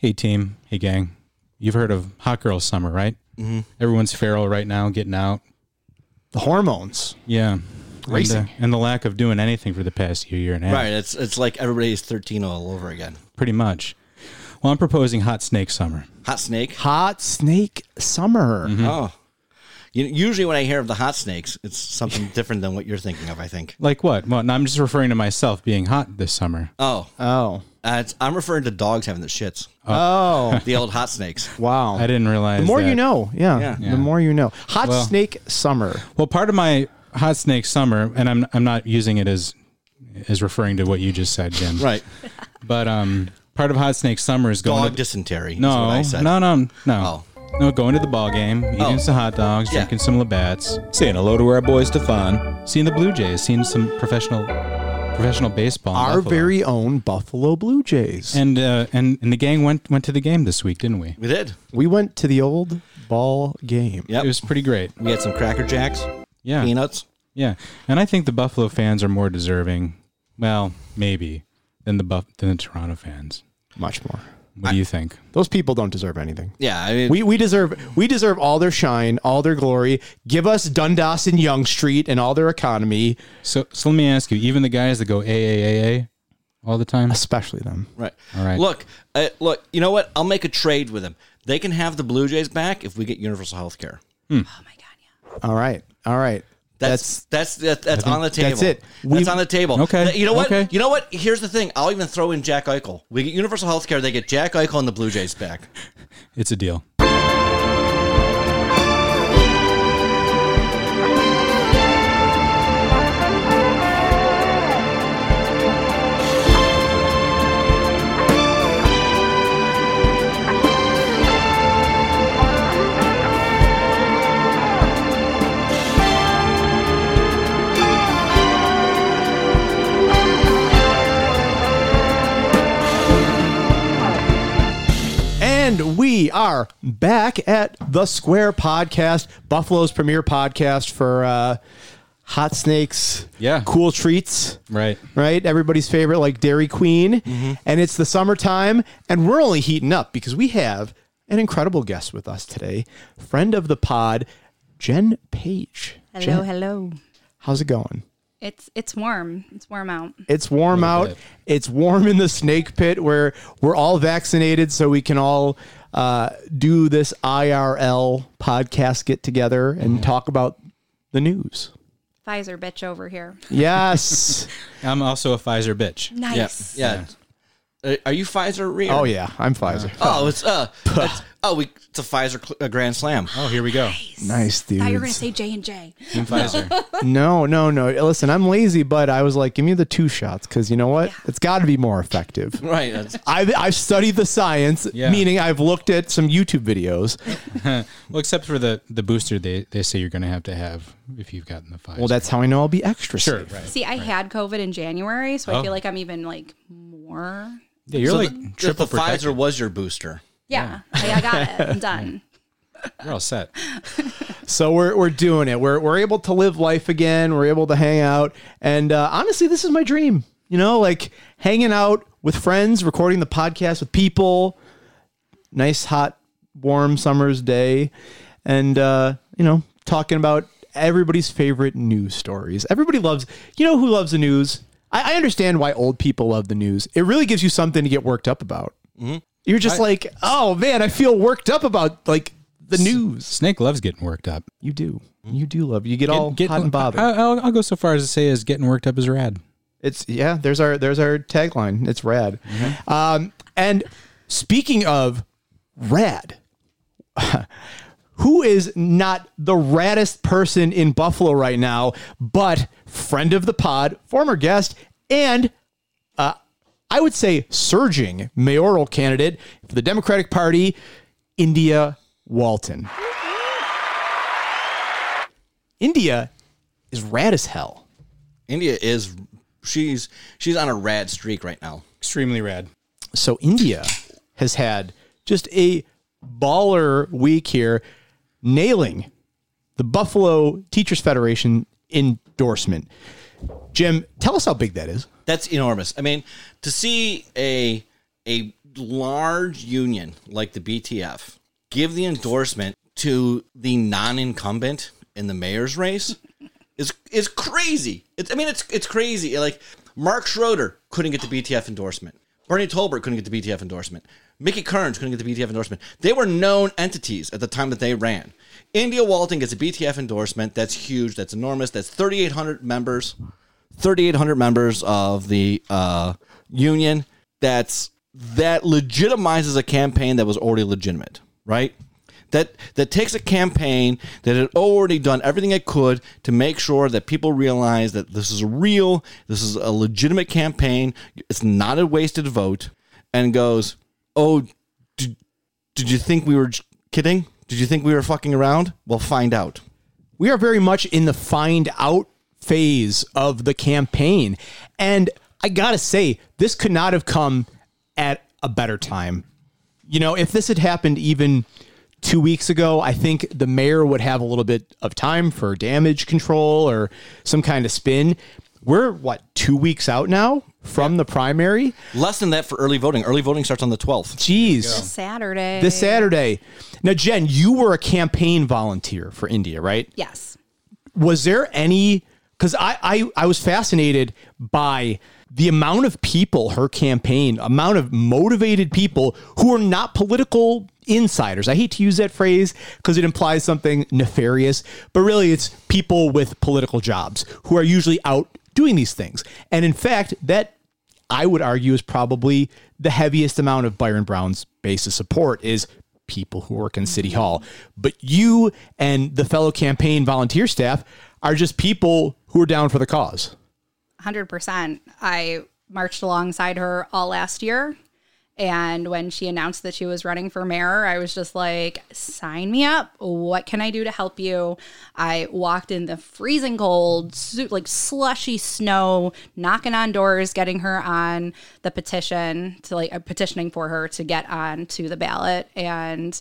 Hey, team. Hey, gang. You've heard of Hot Girl Summer, right? Mm-hmm. Everyone's feral right now, getting out. The hormones. Yeah. Racing. And, uh, and the lack of doing anything for the past year, year and a half. Right. It's it's like everybody's 13 all over again. Pretty much. Well, I'm proposing Hot Snake Summer. Hot snake. Hot snake summer. Oh. You, usually when I hear of the hot snakes, it's something different than what you're thinking of. I think. Like what? Well, I'm just referring to myself being hot this summer. Oh, Oh. Uh, it's, I'm referring to dogs having the shits. Oh. The old hot snakes. wow. I didn't realize The more that. you know. Yeah. Yeah. The more you know. Hot Well- snake summer. Well, part of my Hot Snake Summer, and I'm I'm not using it as as referring to what you just said, Jim. Right. But um, part of Hot Snake Summer is going Dog to dysentery. is no, what I said. no, no, no, Oh. no. Going to the ball game, eating Oh. some hot dogs, Yeah. drinking some Labatt's, Saying hello to our boy Stefan. seeing the Blue Jays, seeing some professional professional baseball. Our Buffalo. very own Buffalo Blue Jays. and uh, and and the gang went went to the game this week, didn't we? We did. we went to the old ball game. Yep. It was pretty great. we had some Cracker Jacks, Yeah, peanuts. yeah. And I think the Buffalo fans are more deserving. Well, maybe than the Buff than the Toronto fans. Much more. What do you think? Those people don't deserve anything. Yeah. I mean, We, we deserve we deserve all their shine, all their glory. Give us Dundas and Yonge Street and all their economy, So, so let me ask you: even the guys that go AAAA all the time, especially them. right. All right. Look, uh, look. You know what? I'll make a trade with them. They can have the Blue Jays back if we get universal health care. Oh my god, yeah. All right, all right. That's that's that's, that's on the table. that's it. That's We've- on the table. Okay, You know what? okay. You know what? Here's the thing. I'll even throw in Jack Eichel. We get universal health care. They get Jack Eichel and the Blue Jays back. it's a deal. And we are back at the Square Podcast, Buffalo's premier podcast for uh, hot snakes, Yeah. cool treats, Right. right? Everybody's favorite, like Dairy Queen. And it's the summertime, and we're only heating up because we have an incredible guest with us today, friend of the pod, Jen Page. Hello, Jen, hello. how's it going? It's it's warm. It's warm out. It's warm out. bit. It's warm in the snake pit where we're all vaccinated, so we can all uh, do this IRL podcast get together and talk about the news. Pfizer bitch over here. Yes. I'm also a Pfizer bitch. Nice. Yeah. Uh, are you Pfizer? Rear? oh yeah, I'm Pfizer. Oh, it's uh, it's, oh, we it's a Pfizer cl- uh, Grand Slam. Oh, here we go. nice dude. Thought you were gonna say J and J. Team Pfizer. No, no, no. Listen, I'm lazy, but I was like, give me the two shots because you know what? It's got to be more effective. Right. That's, I've, I've studied the science, Yeah. meaning I've looked at some YouTube videos. well, except for the the booster they, they say you're going to have to have if you've gotten the Pfizer. Well, that's how I know I'll be extra sure. safe. Right. See, I had COVID in January, so I Oh. feel like I'm even like more. Yeah, you're so like the, triple the protected. Pfizer was your booster. Yeah, I, I got it. I'm done. You're all set. So we're, we're doing it. We're, we're able to live life again. We're able to hang out. And uh, honestly, this is my dream. You know, like hanging out with friends, recording the podcast with people, nice, hot, warm summer's day, and, uh, you know, talking about everybody's favorite news stories. Everybody loves, you know, who loves the news? I, I understand why old people love the news. It really gives you something to get worked up about. You're just like, oh man, I feel worked up about like the news. Snake loves getting worked up. You do. You do love. You get all Get- hot and bothered. I, I'll, I'll go so far as to say as getting worked up is rad. It's yeah. There's our there's our tagline. It's rad. Um, and speaking of rad, who is not the raddest person in Buffalo right now, but friend of the pod, former guest, and I would say surging mayoral candidate for the Democratic Party, India Walton. India is rad as hell. India is she's she's on a rad streak right now. Extremely rad. So India has had just a baller week here, nailing the Buffalo Teachers Federation endorsement. Jim, tell us how big that is. That's enormous. I mean, to see a a large union like the BTF give the endorsement to the non-incumbent in the mayor's race is is crazy. It's I mean it's it's crazy. Like Mark Schroeder couldn't get the BTF endorsement. Bernie Tolbert couldn't get the BTF endorsement. Mickey Kearns couldn't get the BTF endorsement. They were known entities at the time that they ran. India Walton gets a BTF endorsement. That's huge. That's enormous. That's 3,800 members. 3,800 members of the uh, union. That's that legitimizes a campaign that was already legitimate, right? That that takes a campaign that had already done everything it could to make sure that people realize that this is real, this is a legitimate campaign, it's not a wasted vote, and goes, "Oh, did, did you think we were kidding? Did you think we were fucking around? Well, find out." we are very much in the find out phase of the campaign. And I got to say, this could not have come at a better time. You know, if this had happened even two weeks ago, I think the mayor would have a little bit of time for damage control or some kind of spin. We're what, two weeks out now from the primary? Less than that for early voting. Early voting starts on the 12th. Jeez. Saturday. This Saturday. Now, Jen, you were a campaign volunteer for India, right? Yes. was there any because I, I i was fascinated by the amount of people her campaign amount of motivated people who are not political insiders. I hate to use that phrase because it implies something nefarious but really it's people with political jobs who are usually out doing these things. And in fact that I would argue is probably the heaviest amount of Byron Brown's base of support is people who work in City mm-hmm. Hall. But you and the fellow campaign volunteer staff are just people who are down for the cause. 100%. I marched alongside her all last year. And when she announced that she was running for mayor, I was just like, sign me up. What can I do to help you? I walked in the freezing cold, like slushy snow, knocking on doors, getting her on the petition to like uh, petitioning for her to get on to the ballot. And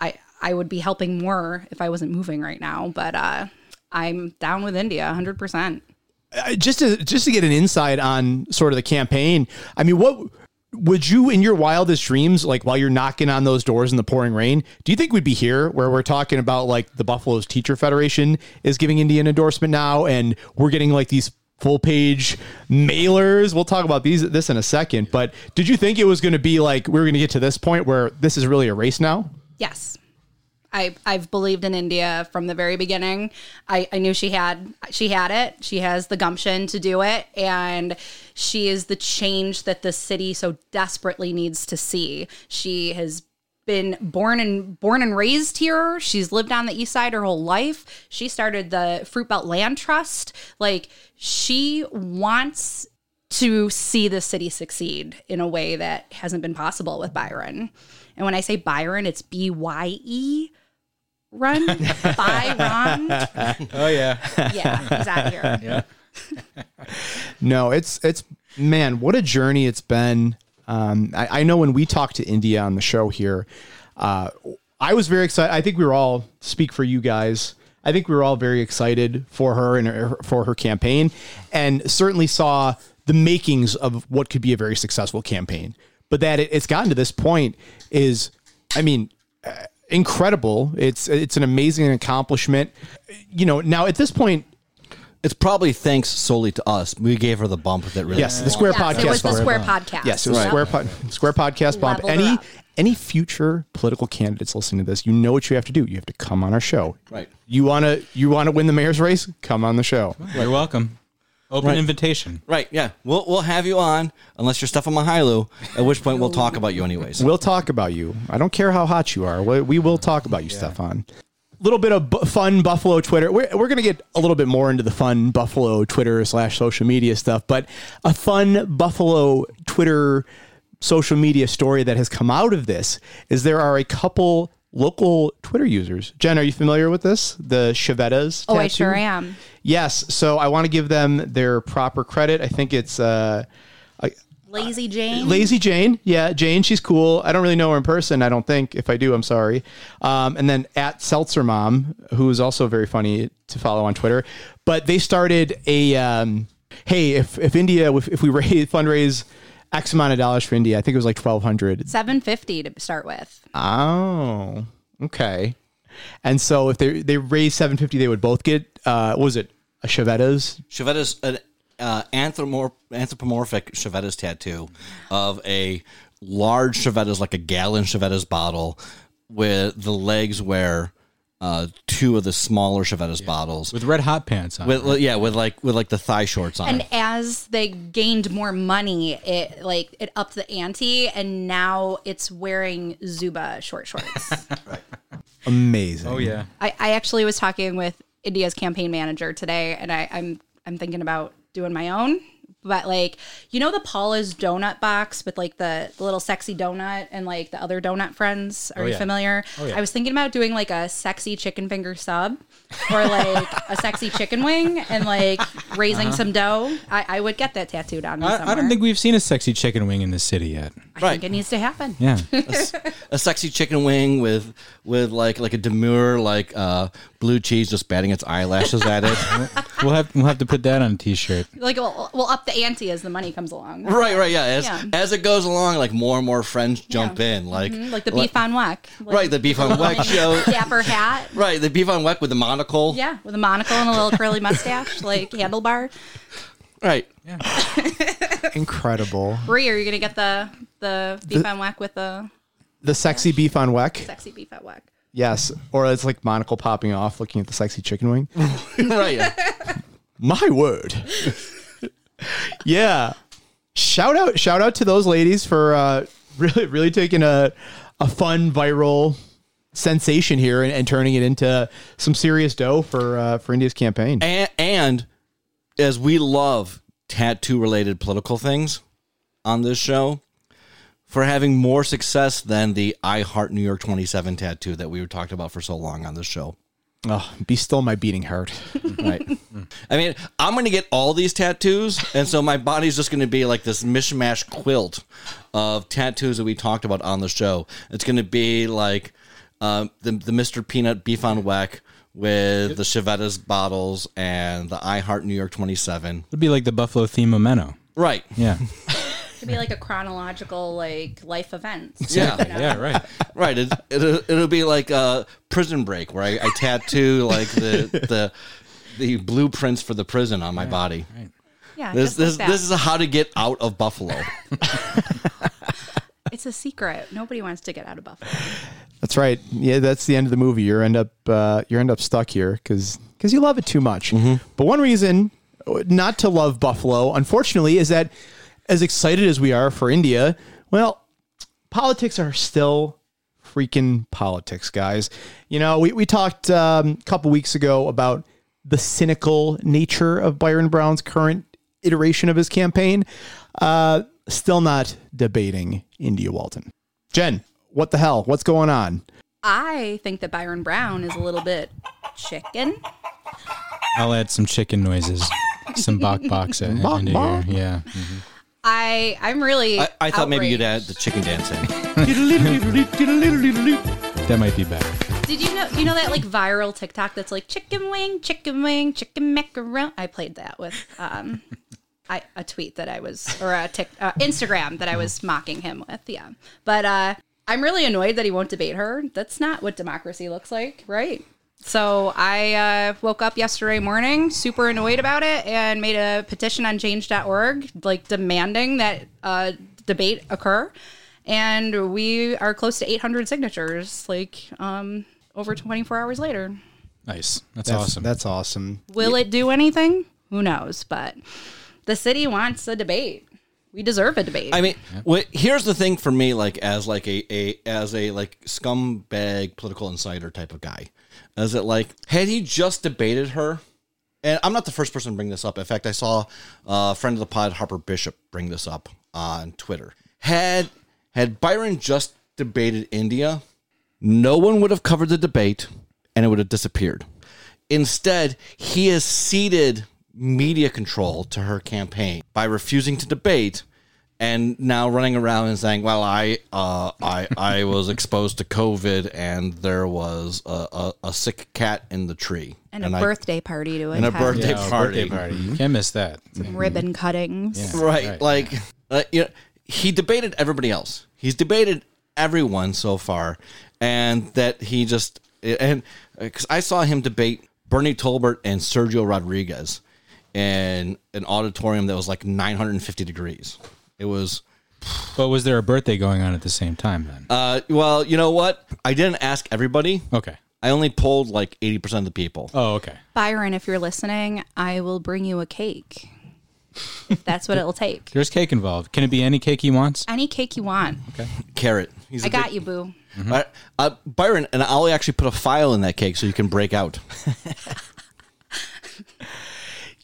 I, I would be helping more if I wasn't moving right now, but uh, I'm down with India 100%. Uh, Just to just to get an insight on sort of the campaign. I mean, what would you in your wildest dreams like while you're knocking on those doors in the pouring rain, do you think we'd be here where we're talking about like the Buffalo's Teacher Federation is giving India an endorsement now and we're getting like these full page mailers. We'll talk about these this in a second, but did you think it was going to be like we were going to get to this point where this is really a race now? Yes. I, I've believed in India from the very beginning. I, I knew she had she had it. She has the gumption to do it, and she is the change that the city so desperately needs to see. She has been born and born and raised here. She's lived on the east side her whole life. She started the Fruit Belt Land Trust. Like she wants to see the city succeed in a way that hasn't been possible with Byron. And when I say Byron, it's B Y E run by Byron. Oh yeah. Yeah, he's out here. Yeah. No, it's it's man, what a journey it's been. Um, I, I know when we talked to India on the show here, uh, I was very excited. I think we were all speak for you guys. I think we were all very excited for her and her, for her campaign, and certainly saw the makings of what could be a very successful campaign. But that it, it's gotten to this point is, I mean, uh, incredible. It's it's an amazing accomplishment. You know, now at this point, It's probably thanks solely to us. We gave her the bump that really. yes, the Square Yes, Podcast. it was the Bump. Square Podcast. Yes, it was Yep. Square pod, Square Podcast Bump. Leveled her Any up. any future political candidates listening to this, you know what you have to do. You have to come on our show. Right. You wanna you wanna win the mayor's race? Come on the show. You're welcome. Open Right. invitation. Right. Yeah. We'll we'll have you on unless you're Stefan Mychajliw. At which point we'll talk about you anyways. We'll talk about you. I don't care how hot you are. We, we will talk about you, Stefan. Little bit of bu- fun Buffalo Twitter. We're, we're going to get a little bit more into the fun Buffalo Twitter slash social media stuff, but a fun Buffalo Twitter social media story that has come out of this is there are a couple local Twitter users. Jen, are you familiar with this? The Chiavettas. Oh, I sure am. Yes. So I want to give them their proper credit. I think it's uh, Lazy Jane. Lazy Jane. Yeah, Jane, she's cool. I don't really know her in person, I don't think. If I do, I'm sorry. Um, and then at Seltzer Mom, who is also very funny to follow on Twitter. But they started a um, hey, if, if India, if, if we raise, fundraise X amount of dollars for India. I think it was like twelve hundred. Seven fifty to start with. Oh, okay. And so if they they raise seven fifty, they would both get. Uh, what was it a Chiavetta's? Chiavetta's an uh, anthropomorph- anthropomorphic Chiavetta's tattoo of a large Chiavetta's, like a gallon Chiavetta's bottle, with the legs where uh, two of the smaller Chiavetta's bottles. with red hot pants on. With, yeah, with like with like the thigh shorts on. And as they gained more money, it like it upped the ante, and now it's wearing Zubaz short shorts. Amazing. oh yeah. I, I actually was talking with India's campaign manager today, and I, I'm I'm thinking about doing my own. But like, you know, the Paula's donut box with like the, the little sexy donut and like the other donut friends. Are you yeah. familiar? yeah. I was thinking about doing like a sexy chicken finger sub or like a sexy chicken wing and like raising some dough. I, I would get that tattooed on me. I, I don't think we've seen a sexy chicken wing in this city yet. I Right. think it needs to happen. Yeah. a sexy chicken wing with with like like a demure like uh, blue cheese just batting its eyelashes at it. we'll have we'll have to put that on a t-shirt. Like we'll, we'll up the ante as the money comes along. right, right, yeah. As, Yeah. as it goes along, like more and more friends jump Yeah. in, like Mhm, Like the beef on weck. Like, right the beef on weck show. Dapper hat. Right, the beef on weck with the monocle. Yeah, with a monocle and a little curly mustache, like handlebar. Right. Yeah. Incredible. Bree, are you gonna get the the beef on weck with the The sexy beef on weck. sexy beef at weck? Yes. Or it's like monocle popping off, looking at the sexy chicken wing. right. Yeah. My word. Yeah. Shout out shout out to those ladies for uh really really taking a a fun viral sensation here and, and turning it into some serious dough for uh for India's campaign. And, and as we love tattoo related political things on this show, for having more success than the I Heart New York 27 tattoo that we were talked about for so long on this show. Oh, be still my beating heart. Right. I mean, I'm going to get all these tattoos, and so my body's just going to be like this mishmash quilt of tattoos that we talked about on the show. It's going to be like um, the the Mr. Peanut beef on weck with the Chiavetta's bottles and the I Heart New York 27. It'd be like the Buffalo theme memento. Right. Yeah. Could be like a chronological like life events. Yeah. you know? yeah. Right. Right. It, it'll, it'll be like a prison break where I, I tattoo like the the the blueprints for the prison on my body. Yeah, This just like this that. this is how to get out of Buffalo. it's a secret. Nobody wants to get out of Buffalo. That's right. Yeah, that's the end of the movie. You end up uh, you end up stuck here because you love it too much. But one reason not to love Buffalo, unfortunately, is that as excited as we are for India, well, politics are still freaking politics, guys. You know, we we talked um, a couple weeks ago about the cynical nature of Byron Brown's current iteration of his campaign. Uh, still not debating India Walton. Jen, what the hell? What's going on? I think that Byron Brown is a little bit chicken. I'll add some chicken noises, some bok box in- Bok, into bok. here. Yeah. I I'm really. I, I thought maybe you'd add the chicken dancing. That might be better. Did you know? You know that like viral TikTok that's like chicken wing, chicken wing, chicken macaroni. I played that with um, I a tweet that I was or a tic, uh, Instagram that I was mocking him with. Yeah, but uh, I'm really annoyed that he won't debate her. That's not what democracy looks like, right? So I uh, woke up yesterday morning super annoyed about it and made a petition on change.org, like demanding that uh, debate occur. And we are close to 800 signatures, like um, over 24 hours later. Nice. That's, awesome. That's awesome. Will it do anything? Who knows? But the city wants a debate. We deserve a debate. I mean, wait, here's the thing for me, like as like a, a as a like scumbag political insider type of guy, is it like had he just debated her? And I'm not the first person to bring this up. In fact, I saw a friend of the pod, Harper Bishop, bring this up uh, on Twitter. Had had Byron just debated India, no one would have covered the debate, and it would have disappeared. Instead, he has ceded media control to her campaign by refusing to debate and now running around and saying, "Well, I, uh, I, I was exposed to COVID, and there was a, a, a sick cat in the tree, and, a I- birthday party to and a birthday Yeah, a party. birthday party. You can't miss that. Ribbon cuttings. right? Right. Like, uh, you know, he debated everybody else. He's debated everyone so far, and that he just and because I saw him debate Bernie Tolbert and Sergio Rodriguez in an auditorium that was like 950 degrees. It was But was there a birthday going on at the same time then? uh, well, you know what? I didn't ask everybody. Okay. I only polled like 80% of the people. Oh, okay. Byron, if you're listening, I will bring you a cake. If that's what it'll take. There's cake involved. Can it be any cake he wants? Any cake you want. Okay. Carrot. He's I a got big- you, boo. Uh, uh, Byron, and I'll actually put a file in that cake so you can break out.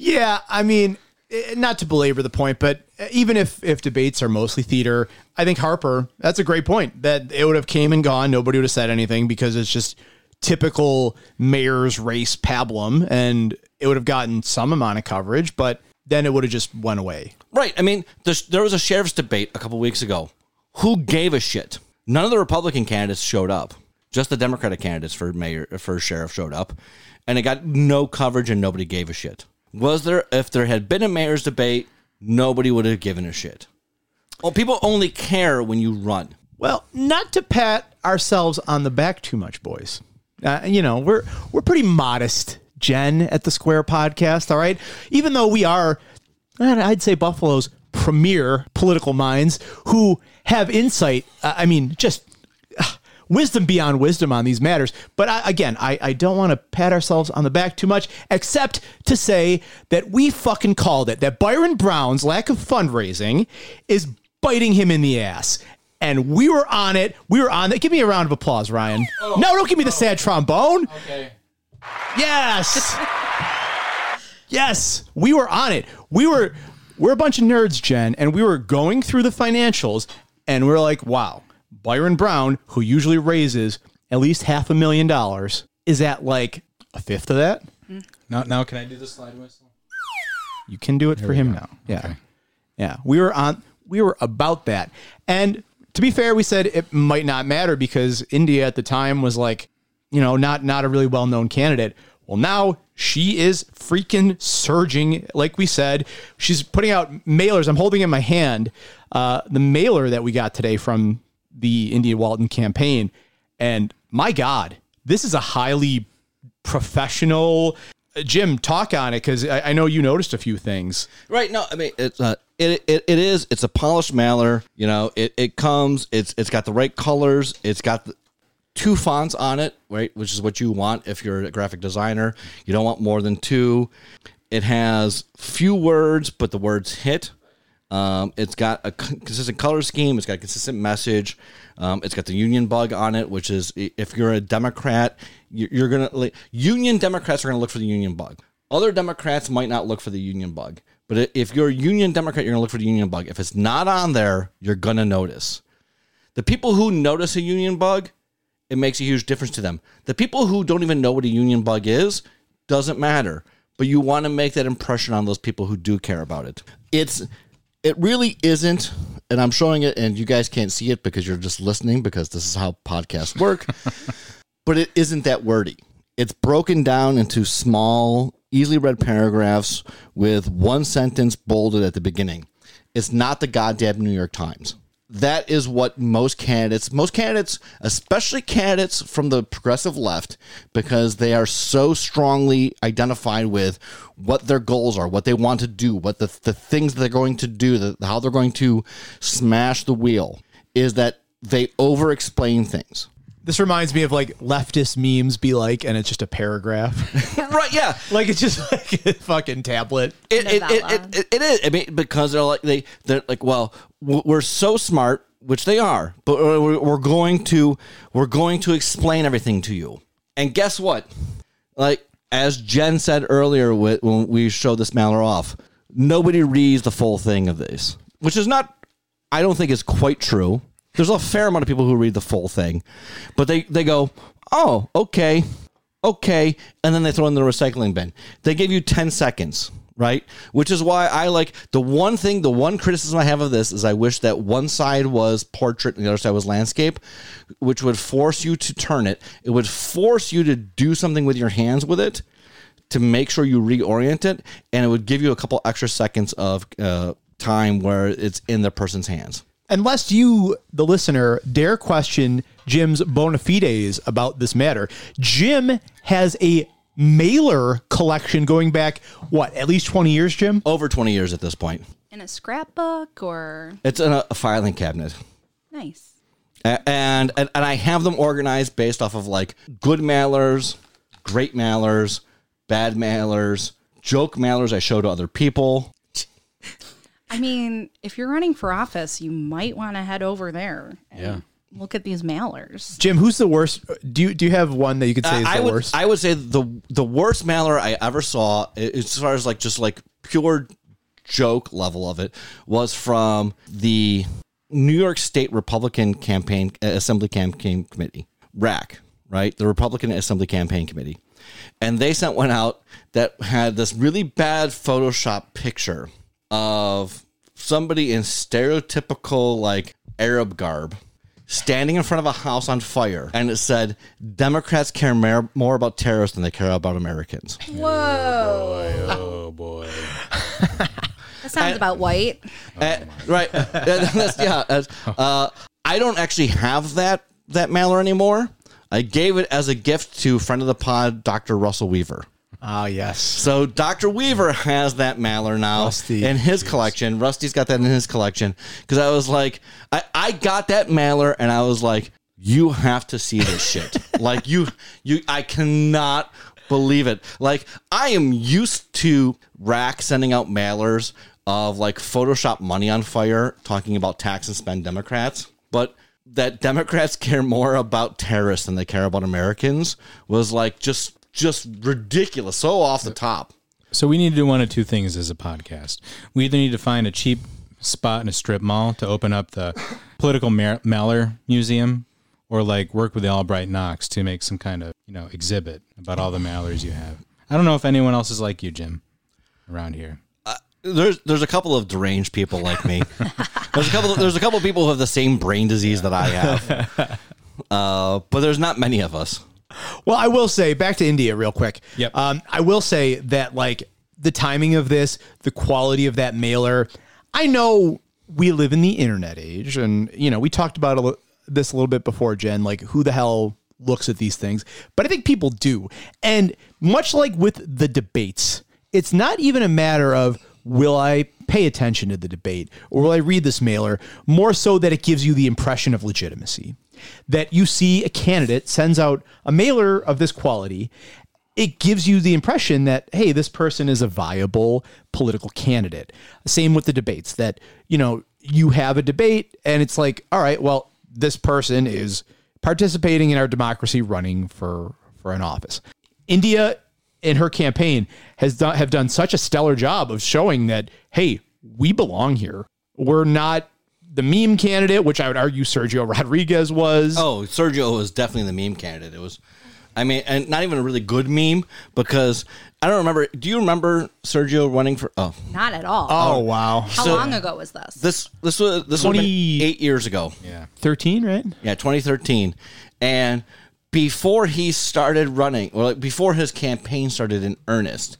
Yeah, I mean, eh, not to belabor the point, but even if if debates are mostly theater, I think Harper. That's a great point. That it would have came and gone. Nobody would have said anything because it's just typical mayor's race pablum, and it would have gotten some amount of coverage, but then it would have just went away. Right. I mean, there was a sheriff's debate a couple weeks ago. Who gave a shit? None of the Republican candidates showed up. Just the Democratic candidates for mayor for sheriff showed up, and it got no coverage and nobody gave a shit. Was there? If there had been a mayor's debate, nobody would have given a shit. Well, people only care when you run. Well, not to pat ourselves on the back too much, boys. Uh, you know, we're we're pretty modest, Jen, at the Square Podcast. All right, even though we are, I'd say Buffalo's premier political minds who have insight. Uh, I mean, just wisdom beyond wisdom on these matters. But I, again, I, I don't want to pat ourselves on the back too much, except to say that we fucking called it. That Byron Brown's lack of fundraising is biting him in the ass. And we were on it. We were on it. Give me a round of applause, Ryan. Oh. no, don't give me the sad trombone. Okay. Yes. yes, we were on it. We were we're a bunch of nerds, Jen, and we were going through the financials and we are like, wow, Byron Brown, who usually raises at least half a million dollars, is at like a fifth of that. Now, now can I do the slide whistle? You can do it for him now. Yeah. Yeah. We were on we were about that. And to be fair, we said it might not matter because India at the time was like, you know, not not a really well-known candidate. Well, now she is freaking surging. Like we said, she's putting out mailers. I'm holding in my hand uh, the mailer that we got today from the India Walton campaign. And my God, this is a highly professional. Uh, Jim, talk on it because I, I know you noticed a few things. Right. No, I mean it's uh, it, it it is it's a polished mailer. You know, it, it comes. It's it's got the right colors. It's got the, two fonts on it, right? Which is what you want if you're a graphic designer. You don't want more than two. It has few words, but the words hit. Um, it's got a consistent color scheme. It's got a consistent message. Um, it's got the union bug on it, which is if you're a Democrat, you- you're gonna like, union Democrats are gonna look for the union bug. Other Democrats might not look for the union bug, but if you're a union Democrat, you're gonna look for the union bug. If it's not on there, you're gonna notice. The people who notice a union bug, it makes a huge difference to them. The people who don't even know what a union bug is, doesn't matter. But you want to make that impression on those people who do care about it. It's it really isn't, and I'm showing it, and you guys can't see it because you're just listening because this is how podcasts work. but it isn't that wordy. It's broken down into small, easily read paragraphs with one sentence bolded at the beginning. It's not the goddamn New York Times. That is what most candidates, most candidates, especially candidates from the progressive left, because they are so strongly identified with what their goals are, what they want to do, what the, the things they're going to do, the, how they're going to smash the wheel, is that they over explain things. This reminds me of like leftist memes be like, and it's just a paragraph. right, yeah. like it's just like a fucking tablet. It, it, it, Novella. it, it is. I mean, because they're like they they're like, well, w- we're so smart, which they are, but we're we're going to we're going to explain everything to you. And guess what? Like as Jen said earlier, with, when we showed this mailer off, nobody reads the full thing of this, which is not. I don't think is quite true. There's a fair amount of people who read the full thing, but they they go, oh, okay, okay, and then they throw in the recycling bin. They give you 10 seconds, right? Which is why I like the one thing, the one criticism I have of this is I wish that one side was portrait and the other side was landscape, which would force you to turn it. It would force you to do something with your hands with it to make sure you reorient it, and it would give you a couple extra seconds of uh, time where it's in the person's hands. Unless you, the listener, dare question Jim's bona fides about this matter, Jim has a mailer collection going back, what, at least 20 years, Jim? Over 20 years at this point. In a scrapbook or It's in a, a filing cabinet. nice. A- and, and and I have them organized based off of like good mailers, great mailers, bad mailers, joke mailers I show to other people. I mean, if you're running for office, you might want to head over there. And Yeah. Look at these mailers. Jim, who's the worst? Do you, do you have one that you could say is I the would worst? I would say the the worst mailer I ever saw, a- as far as like just like pure joke level of it, was from the New York State Republican Campaign uh, Assembly Campaign Committee, RAC, right? The Republican Assembly Campaign Committee, and they sent one out that had this really bad Photoshop picture of somebody in stereotypical like Arab garb standing in front of a house on fire, and it said, "Democrats care more, more about terrorists than they care about Americans." Whoa! Oh boy. That sounds about white. Uh, right? That's- yeah. that's- uh, I don't actually have that that mailer anymore. I gave it as a gift to friend of the pod, Dr. Russell Weaver. Ah, yes. So Dr. Weaver has that Maller now Rusty. in his collection. Rusty's got that in his collection because I was like, I, I got that Maller and I was like, you have to see this shit. like you, you, I cannot believe it. Like I am used to RAC sending out mailers of like Photoshop money on fire, talking about tax and spend Democrats, but that Democrats care more about terrorists than they care about Americans was like just just ridiculous, so off the top. So we need to do one of two things as a podcast. We either need to find a cheap spot in a strip mall to open up the political ma- mailer museum, or like work with the Albright Knox to make some kind of you know exhibit about all the mailers you have. I don't know if anyone else is like you, Jim, around here. There's there's a couple of deranged people like me. there's a couple there's a couple of people who have the same brain disease that I have. Uh, but there's not many of us. Well, I will say back to India real quick. Yep. Um, I will say that like the timing of this, the quality of that mailer. I know we live in the internet age, and you know we talked about a this a little bit before, Jen. Like who the hell looks at these things? But I think people do, and much like with the debates, it's not even a matter of will I pay attention to the debate or will I read this mailer. More so that it gives you the impression of legitimacy that you see a candidate sends out a mailer of this quality, it gives you the impression that, hey, this person is a viable political candidate. Same with the debates that, you know, you have a debate and it's like, all right, well, this person is participating in our democracy running for for an office. India in her campaign has done have done such a stellar job of showing that, hey, we belong here. We're not the meme candidate, which I would argue Sergio Rodriguez was. Oh, Sergio was definitely the meme candidate. It was, I mean, and not even a really good meme because I don't remember. Do you remember Sergio running for? Oh, Not at all. Oh, oh wow. How so- long ago was this? this this was this was 20 eight years ago. Yeah. 13, right? Yeah, 2013. And before he started running, or like before his campaign started in earnest,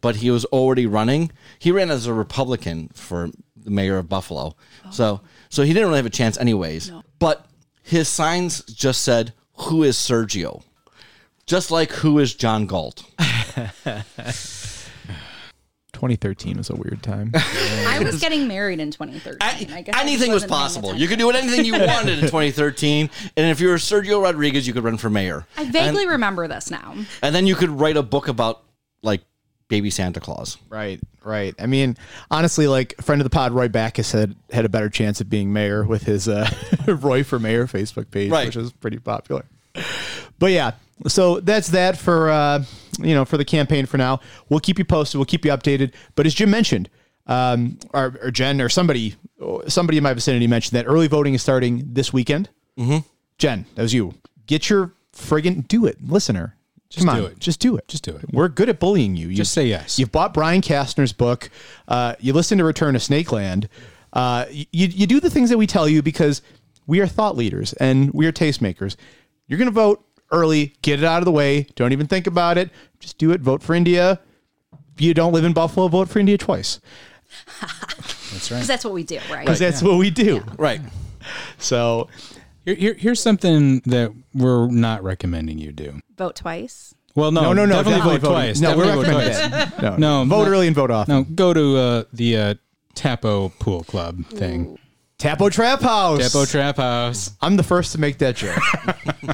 but he was already running, he ran as a Republican for the mayor of Buffalo. Oh. So so he didn't really have a chance anyways. But his signs just said, Who is Sergio? Just like who is John Galt? 2013 was a weird time. I was getting married in 2013. I, I just anything was wasn't possible. You could do anything you wanted in 2013. And if you were Sergio Rodriguez, you could run for mayor. I vaguely remember this now. And then you could write a book about like baby Santa Claus. right, right. I mean, honestly, like friend of the pod, Roy Backus had had a better chance of being mayor with his uh, Roy for Mayor Facebook page, Right. which is pretty popular. But yeah, so that's that for uh, you know for the campaign for now. We'll keep you posted. We'll keep you updated. But as Jim mentioned, um, or, or Jen or somebody somebody in my vicinity mentioned that early voting is starting this weekend. Mm-hmm. Jen, that was you. Get your friggin' do it, listener. Come on, do it. just do it. Just do it. We're good at bullying you. you Just say yes. You've bought Brian Kastner's book. Uh, you listen to Return to Snakeland. Uh, you, you do the things that we tell you because we are thought leaders and we are tastemakers. You're going to vote early, get it out of the way. Don't even think about it. Just do it. Vote for India. If you don't live in Buffalo, vote for India twice. That's right. Because that's what we do, right? because that's what we do. Right. So Here, here, here's something that we're not recommending you do. Vote twice. Well, no, no, no, no, definitely, vote vote- twice. No, we're vote recommending twice. it. No, vote not- early and vote off. No, go to uh, the uh, Tappo Pool Club thing. Tappo Trap House. Tappo Trap House. I'm the first to make that joke.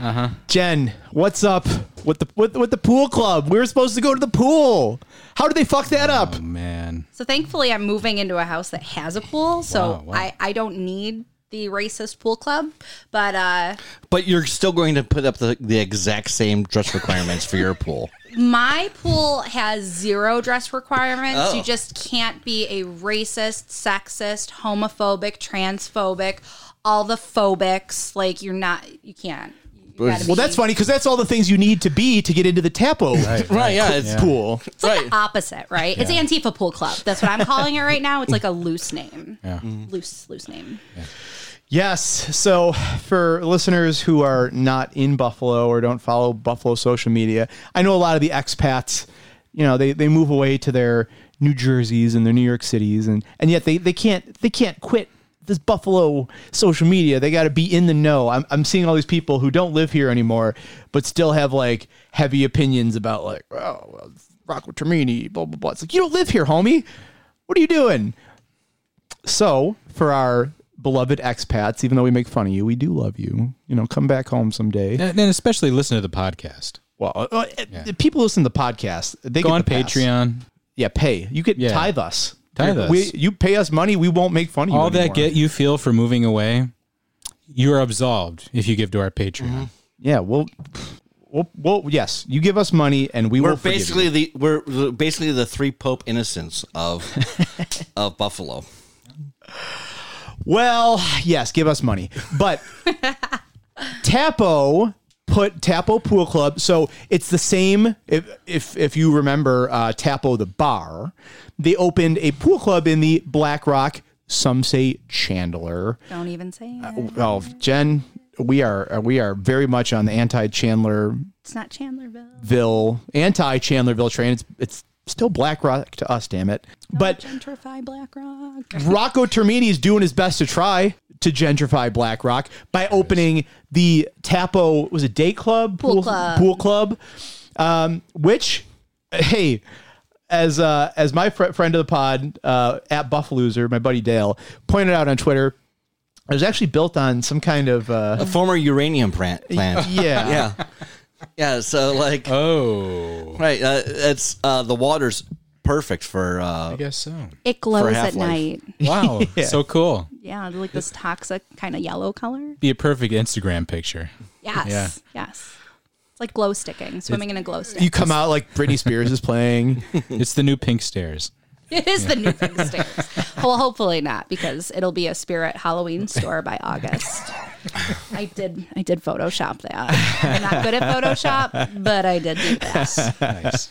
uh-huh. Jen, what's up with the with, with the pool club? We were supposed to go to the pool. How did they fuck that up? Oh man, So thankfully, I'm moving into a house that has a pool, so Wow, wow. I I don't need the racist pool club. But uh, But you're still going to put up the, the exact same dress requirements for your pool. my pool has zero dress requirements. Oh. You just can't be a racist, sexist, homophobic, transphobic, all the phobics. Like you're not. You can't. You Well, be- that's funny because that's all the things you need to be to get into the Tappo Right, yeah. It's pool. It's like Right. the opposite, right? It's Antifa Pool Club. That's what I'm calling it right now. It's like a loose name. Yeah. Loose, loose name. Yes. So, for listeners who are not in Buffalo or don't follow Buffalo social media, I know a lot of the expats, you know, they, they move away to their New Jerseys and their New York cities and, and yet they, they can't they can't quit this Buffalo social media. They got to be in the know. I'm, I'm seeing all these people who don't live here anymore, but still have like heavy opinions about like, oh, well, Rocco Termini, blah, blah, blah. It's like, you don't live here, homie. What are you doing? So, for our beloved expats, even though we make fun of you, we do love you. You know, come back home someday. and, and especially listen to the podcast. Well, uh, uh, people listen to the podcast. They Go get on the pass. Patreon. Yeah, pay. You could Yeah. tithe us. Tithe us. We, you pay us money, we won't make fun of you. All that get you feel for moving away, you are absolved if you give to our Patreon. Yeah, well, well, well, yes, you give us money and we We're will forgive basically you. the we're basically the three Pope innocents of of Buffalo. Well, yes, give us money. But Tappo put Tappo Pool Club. So it's the same. If if if you remember uh, Tappo the bar, they opened a pool club in the Black Rock. Some say Chandler. Don't even say it. Well, Jen, we are we are very much on the anti Chandler. It's not Chandlerville. anti Chandlerville train. It's it's still Black Rock to us, damn it. But gentrify Black Rock. Rocco Termini is doing his best to try to gentrify Black Rock by opening the Tappo was it Day Club Pool Club. Pool Club, um, which hey. As uh, as my fr- friend of the pod uh, at Buffaloser, my buddy Dale pointed out on Twitter, it was actually built on some kind of uh, A former uranium plant. plant. yeah yeah, yeah. So like, Oh, right, uh, it's uh, the water's perfect for. uh I guess so. It glows at Half-Life. night. Wow, so cool. Yeah, like this toxic kind of yellow color. Be a perfect Instagram picture. Yes. Yeah. Yes. It's like glow sticking, swimming in a glow stick. you come out like Britney Spears is playing. It's the new pink stairs. It is the new thing stairs. Well, hopefully not, because it'll be a spirit Halloween store by August. I did I did Photoshop that. I'm not good at Photoshop, but I did do that. Nice.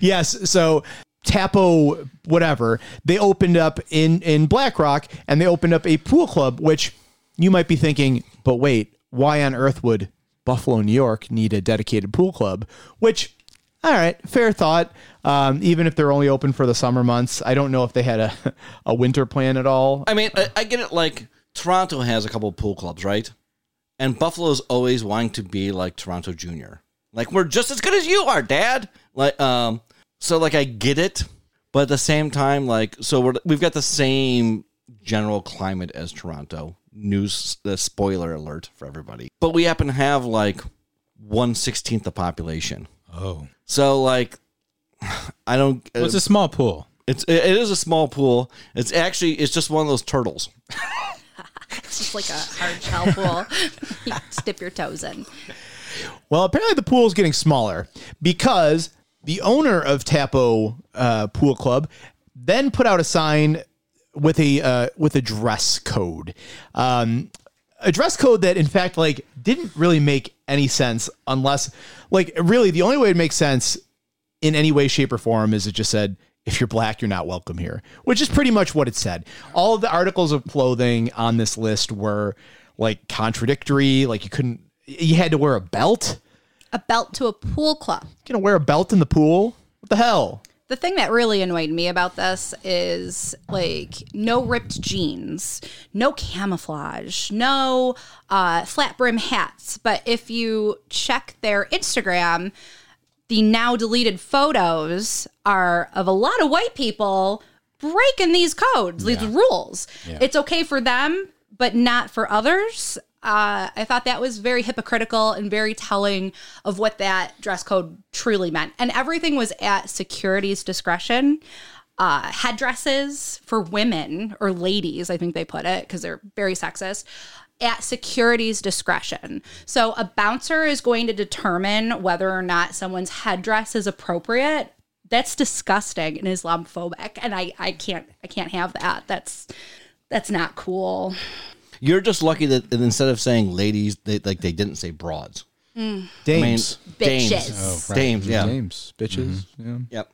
yes, so Tappo whatever, they opened up in in Black Rock and they opened up a pool club which you might be thinking, but wait, why on earth would Buffalo, New York need a dedicated pool club? Which all right, fair thought. Um, even if they're only open for the summer months, I don't know if they had a a winter plan at all. I mean, I, I get it. Like Toronto has a couple of pool clubs, right? And Buffalo's always wanting to be like Toronto Junior. Like we're just as good as you are, Dad. Like, um, so like I get it, but at the same time, like, so we're we've got the same general climate as Toronto. News, the spoiler alert for everybody. But we happen to have like one sixteenth the population. Oh, So like, I don't. well, it's a small pool. It's it is a small pool. It's actually it's just one of those turtles. It's just like a hard shell pool. you dip your toes in. Well, apparently the pool is getting smaller because the owner of Tappo uh, Pool Club then put out a sign with a uh, with a dress code, um, a dress code that in fact like didn't really make any sense unless like really the only way it makes sense in any way, shape, or form is it just said, if you're black, you're not welcome here, which is pretty much what it said. All of the articles of clothing on this list were like contradictory. Like you couldn't, you had to wear a belt. A belt to a pool club. You gonna wear a belt in the pool? What the hell? The thing that really annoyed me about this is like no ripped jeans, no camouflage, no uh, flat brim hats. But if you check their Instagram, the now deleted photos are of a lot of white people breaking these codes, these rules. It's okay for them, but not for others. Uh, I thought that was very hypocritical and very telling of what that dress code truly meant. And everything was at security's discretion. Uh, headdresses for women or ladies, I think they put it because they're very sexist at security's discretion. So a bouncer is going to determine whether or not someone's headdress is appropriate. That's disgusting and Islamophobic, and I, I can't I can't have that. That's that's not cool. You're just lucky that that instead of saying ladies, they like they didn't say broads. Dames. I mean, Bitches. dames. Oh, Dames, yeah. Dames, bitches. Yeah. Yep.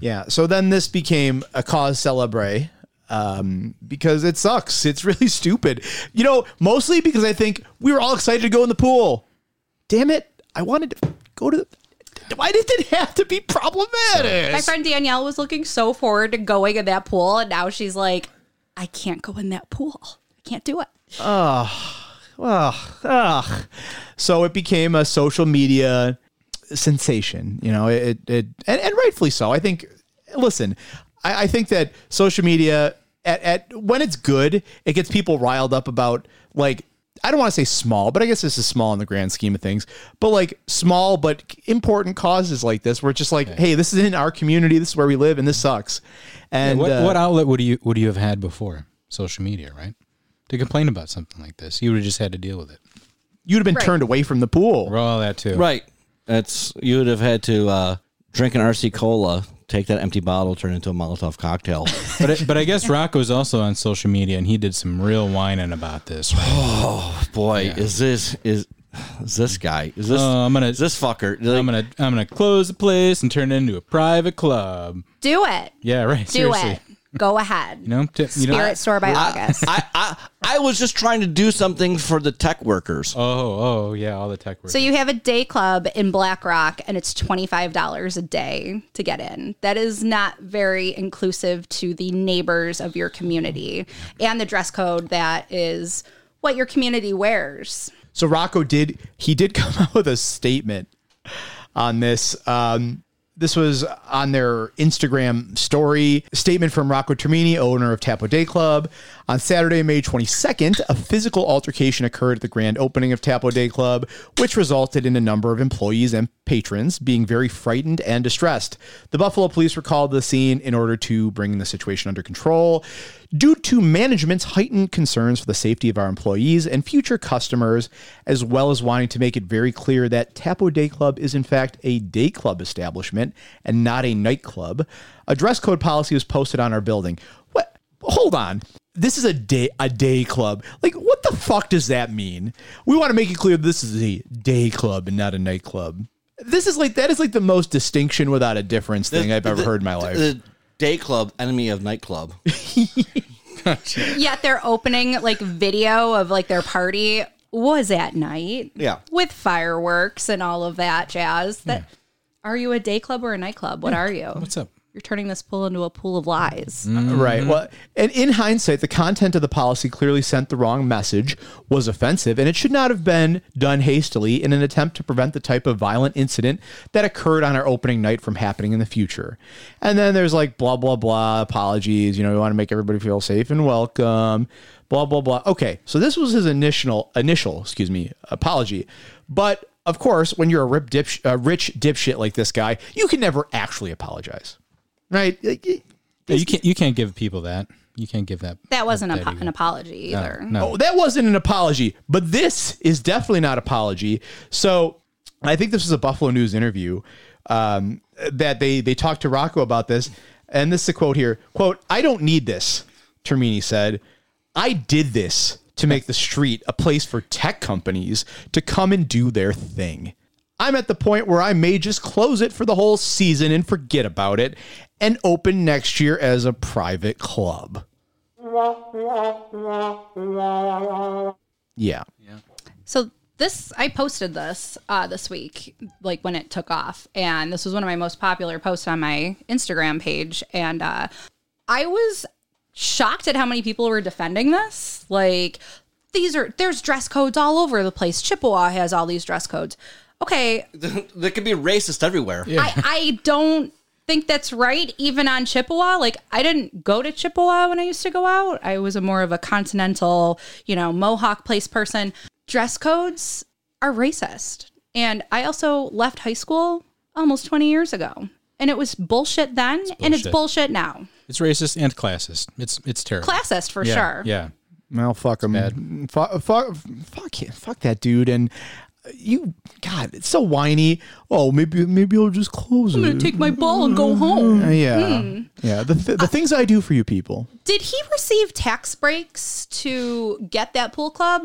Yeah. So then this became a cause celebre um, because it sucks. It's really stupid. You know, mostly because I think we were all excited to go in the pool. Damn it. I wanted to go to. The, Why did it have to be problematic? My friend Danielle was looking so forward to going in that pool, and now she's like, I can't go in that pool. I can't do it. Ugh, ugh. So it became a social media sensation. You know, it, it and, and rightfully so. I think. Listen, I, I think that social media at, at when it's good, it gets people riled up about like I don't want to say small, but I guess this is small in the grand scheme of things. But like small but important causes like this, where it's just like, hey, this is in our community, this is where we live, and this sucks. And what, uh, what outlet would you would you have had before social media, right? To complain about something like this, you would have just had to deal with it. you'd have been Right. turned away from the pool. All that too, Right. That's you would have had to uh, drink an RC cola, take that empty bottle, turn it into a Molotov cocktail. But I, but I guess Rocco's also on social media, and he did some real whining about this. Right? Boy, is this is is this guy? Is this Oh, I'm gonna is this fucker? I'm gonna I'm gonna close the place and turn it into a private club. Do it. Yeah, right. Do Seriously. it. Go ahead. You know, t- you know. Spirit store by August. I, I I was just trying to do something for the tech workers. Oh, oh, yeah, all the tech workers. So you have a day club in Black Rock and it's $25 a day to get in. That is not very inclusive to the neighbors of your community and the dress code that is what your community wears. So Rocco did he did come out with a statement on this. Um, this was on their Instagram story. Statement from Rocco Termini, owner of Tappo Day Club. On Saturday, May 22nd, a physical altercation occurred at the grand opening of Tappo Day Club, which resulted in a number of employees and patrons being very frightened and distressed. The Buffalo police were called to the scene in order to bring the situation under control. Due to management's heightened concerns for the safety of our employees and future customers, as well as wanting to make it very clear that Tappo Day Club is in fact a day club establishment and not a nightclub, a dress code policy was posted on our building. What? Hold on. This is a day a day club. Like what the fuck does that mean? We want to make it clear this is a day club and not a nightclub. This is like that is like the most distinction without a difference thing I've ever The- heard in my life. The day club, enemy of nightclub. Yet they're opening like video of like their party was at night. Yeah. With fireworks and all of that jazz. That are you a day club or a nightclub? What are you? What's up? You're turning this pool into a pool of lies. Right. Well, and in hindsight, the content of the policy clearly sent the wrong message, was offensive, and it should not have been done hastily in an attempt to prevent the type of violent incident that occurred on our opening night from happening in the future. And then there's like blah, blah, blah, apologies. You know, we want to make everybody feel safe and welcome, blah, blah, blah. Okay. So this was his initial, initial, excuse me, apology. But of course, when you're a rip dip, uh, rich dipshit like this guy, you can never actually apologize. Right? Like, Yeah, you can't you can't give people that. You can't give that. That wasn't that po- an apology either. No. Oh, that wasn't an apology, but this is definitely not apology. So I think this was a Buffalo News interview um, that they they talked to Rocco about this, and this is a quote here. "Quote: I don't need this," Termini said. "I did this to make the street a place for tech companies to come and do their thing." I'm at the point where I may just close it for the whole season and forget about it and open next year as a private club. Yeah. Yeah. So this I posted this uh, this week, like when it took off, and this was one of my most popular posts on my Instagram page, and uh, I was shocked at how many people were defending this. Like these are there's dress codes all over the place. Chippewa has all these dress codes. Okay, there could be racist everywhere. I, I don't think that's right, even on Chippewa. Like, I didn't go to Chippewa when I used to go out. I was a more of a continental, you know, Mohawk place person. Dress codes are racist. And I also left high school almost 20 years ago. And it was bullshit then, and it's bullshit. bullshit now. It's racist and classist. It's it's terrible. Classist for yeah, sure. Yeah. Well, fuck him. Fuck, fuck, fuck, him. fuck that dude. And you, God, it's so whiny. Oh, maybe, maybe I'll just close it. I'm gonna take my ball and go home. Uh, yeah, yeah. The th- the things I do for you people. Did he receive tax breaks to get that pool club?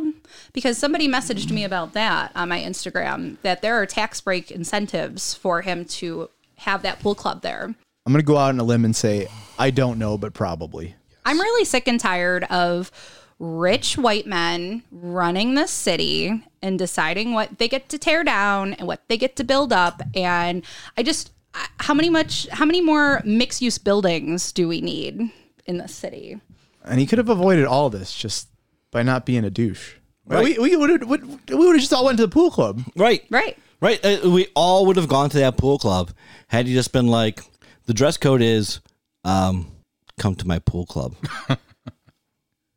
Because somebody messaged me about that on my Instagram that there are tax break incentives for him to have that pool club there. I'm gonna go out on a limb and say I don't know, but probably. I'm really sick and tired of rich white men running this city and deciding what they get to tear down and what they get to build up and I just how many much how many more mixed use buildings do we need in this city? And he could have avoided all this just by not being a douche. We we would have we would have just all went to the pool club. Right. Right. Right. Uh, we all would have gone to that pool club had he just been like, the dress code is, um, come to my pool club.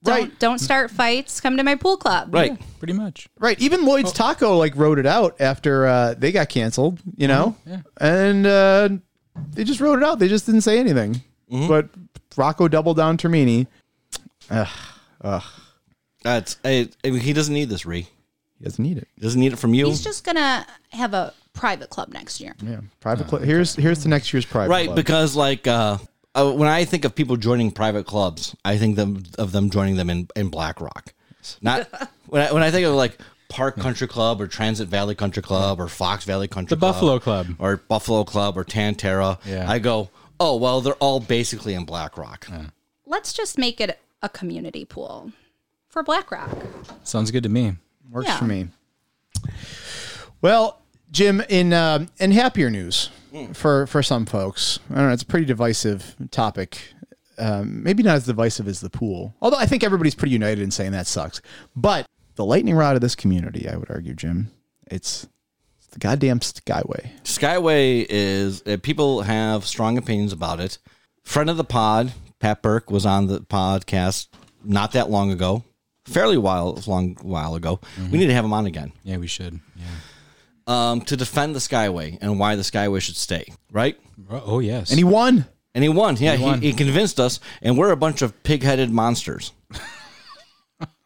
Don't Right. don't start fights. Come to my pool club. Right. Pretty much. Right. Even Lloyd's Taco like wrote it out after uh, they got canceled, you know? Yeah. And uh, they just wrote it out. They just didn't say anything. But Rocco doubled down Termini. That's I, I mean, he doesn't need this, Ree. He doesn't need it. He doesn't need it from you. He's just gonna have a private club next year. Yeah. Private club. Here's here's the next year's private right club. because like uh, uh, when I think of people joining private clubs, I think them of them joining them in in Black Rock. Not when I, when I think of like Park Country Club or Transit Valley Country Club or Fox Valley Country The Club Buffalo Club. or Buffalo Club or Tantera. Yeah. I go, oh well, they're all basically in Black Rock. Let's just make it a community pool for BlackRock. Sounds good to me. Works Yeah. for me. Well, Jim, in um, in happier news for for some folks, I don't know. It's a pretty divisive topic. Um, maybe not as divisive as the pool, although I think everybody's pretty united in saying that sucks. But the lightning rod of this community, I would argue, Jim, it's, it's the goddamn Skyway. Skyway is uh, people have strong opinions about it. Friend of the pod, Pat Burke was on the podcast not that long ago, fairly while long while ago. We need to have him on again Yeah, we should. Yeah. Um, to defend the Skyway and why the Skyway should stay. Right? Oh, oh, yes. And he won. And he won. Yeah, he, won. he convinced us, and we're a bunch of pig-headed monsters.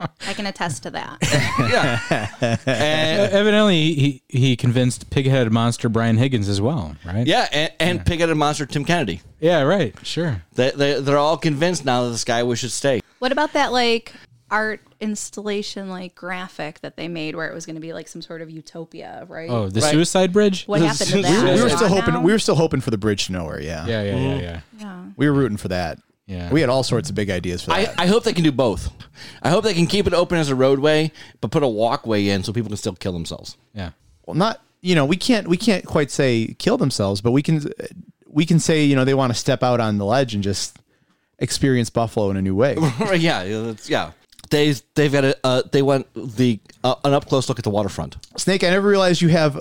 I can attest to that. yeah, and, Evidently, he he convinced pig-headed monster Brian Higgins as well, right? yeah, and, and pig-headed monster Tim Kennedy. Yeah. Right. Sure. They, they, they're all convinced now that the Skyway should stay. what about that like art installation like graphic that they made where it was going to be like some sort of utopia, right? Oh, the Right. Suicide Bridge. what happened to we that? were- We were still hoping. now? We were still hoping for the bridge to nowhere. Yeah. Yeah. Yeah. Yeah. Mm-hmm. Yeah. yeah. We were rooting for that. Yeah. We had all sorts of big ideas for that. I hope they can do both. I hope they can keep it open as a roadway, but put a walkway in so people can still kill themselves. Yeah. well, not you know we can't we can't quite say kill themselves, but we can we can say you know they want to step out on the ledge and just experience Buffalo in a new way. Yeah, yeah, yeah. They they've got a uh, they want the uh, an up close look at the waterfront. Snake, I never realized you have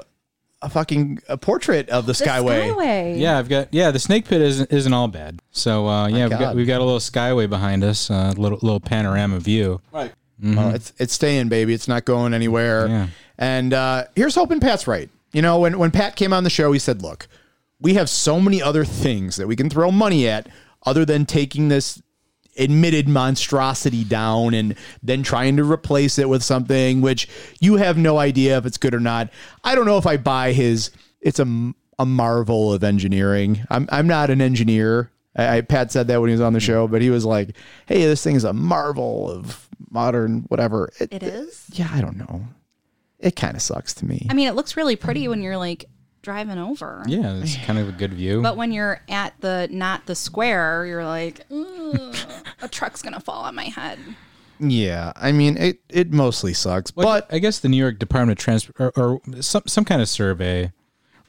a fucking a portrait of the, The Skyway. Skyway. Yeah, I've got yeah. The snake pit isn't isn't all bad. So uh, yeah, we've God. got we've got a little skyway behind us, a little little panorama view. Right. Well, it's it's staying, baby. It's not going anywhere. Yeah. And uh, here's hoping Pat's right. You know, when when Pat came on the show, he said, "Look, we have so many other things that we can throw money at, other than taking this." Admitted monstrosity down and then trying to replace it with something which you have no idea if it's good or not. I don't know if I buy his it's a, a marvel of engineering. I'm I'm not an engineer. I, I Pat said that when he was on the show, but he was like, "Hey, this thing is a marvel of modern whatever." It is. Yeah, I don't know. It kind of sucks to me. I mean, it looks really pretty when you're like driving over. Yeah, it's kind of a good view. But when you're at the not the square, you're like, a truck's gonna fall on my head. Yeah, I mean it. It mostly sucks, But but I guess the New York Department of Transport or, or some some kind of survey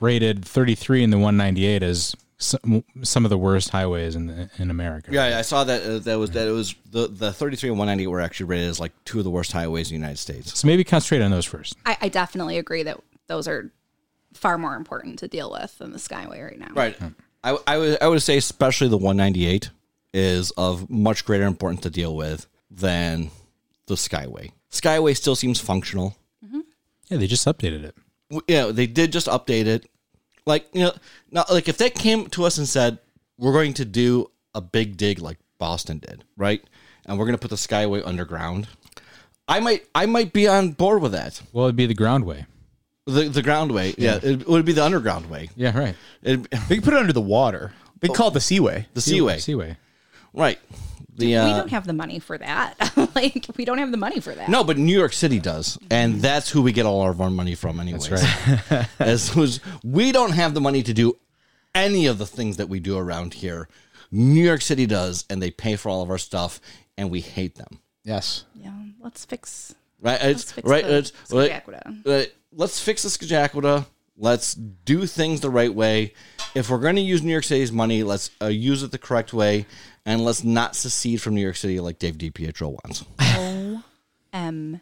rated 33 and the 198 as some, some of the worst highways in the, in America. Yeah, I saw that. Uh, that was that. It was the the 33 and 198 were actually rated as like two of the worst highways in the United States. So maybe concentrate on those first. I, I definitely agree that those are far more important to deal with than the Skyway right now. Right. I, I would I would say especially the 198 is of much greater importance to deal with than the Skyway. Skyway still seems functional. Mm-hmm. Yeah, they just updated it. W- Yeah, they did just update it. Like you know, now like if they came to us and said we're going to do a big dig like Boston did, right? And we're going to put the Skyway underground. I might I might be on board with that. Well, it'd be the ground way. The the ground way, yeah, it would be the underground way. Yeah, right. It, they can put it under the water. They call it the Seaway. the Seaway, Seaway. right? The we uh, don't have the money for that. like we don't have the money for that. No, but New York City does, and that's who we get all of our money from, anyways. That's As who's, we don't have the money to do any of the things that we do around here. New York City does, and they pay for all of our stuff, and we hate them. Yes. Yeah, let's fix. Right? Let's It's fix right. the It's right, Scajaquada. right, Let's fix the Scajaquada. Let's do things the right way. If we're going to use New York City's money, let's uh, use it the correct way, and let's not secede from New York City like Dave DiPietro wants. MG.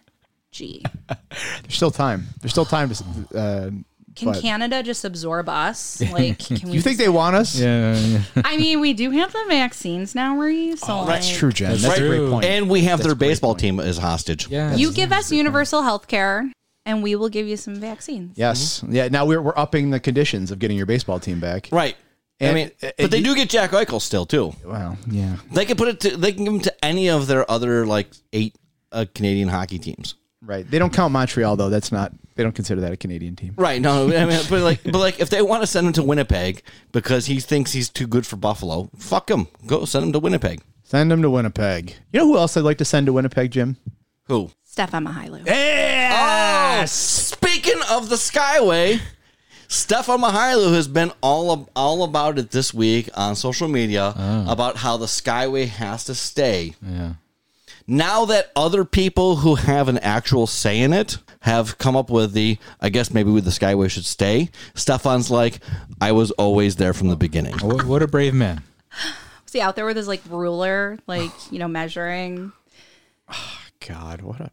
There's still time. There's still time to. Uh, Can But- Canada just absorb us? Like, can we? you think they want us? Yeah, yeah. I mean, we do have the vaccines now, Marie. So like, That's true, Jen. That's, That's a great true. point. And we have That's their baseball point. team as hostage. yeah. You give us universal health care, and we will give you some vaccines. yes. Yeah. Now we're we're upping the conditions of getting your baseball team back. Right. I And- mean, uh, but they you- do get Jack Eichel still too. Well, yeah. They can put it. To, they can give him to any of their other like eight uh, Canadian hockey teams. Right. They don't count Montreal though. That's not. They don't consider that a Canadian team. Right. No. I mean, but like, but like, if they want to send him to Winnipeg because he thinks he's too good for Buffalo, fuck him. Go send him to Winnipeg. Send them to Winnipeg. You know who else I'd like to send to Winnipeg, Jim? Who? Stefan Mychajliw. Oh, speaking of the Skyway, Stefan Mychajliw has been all all about it this week on social media oh. about how the Skyway has to stay. yeah. Now that other people who have an actual say in it have come up with the, I guess maybe with the Skyway should stay. Stefan's like, I was always there from the beginning. What, what a brave man. Was he out there with his like ruler, like you know, measuring Oh God, what a.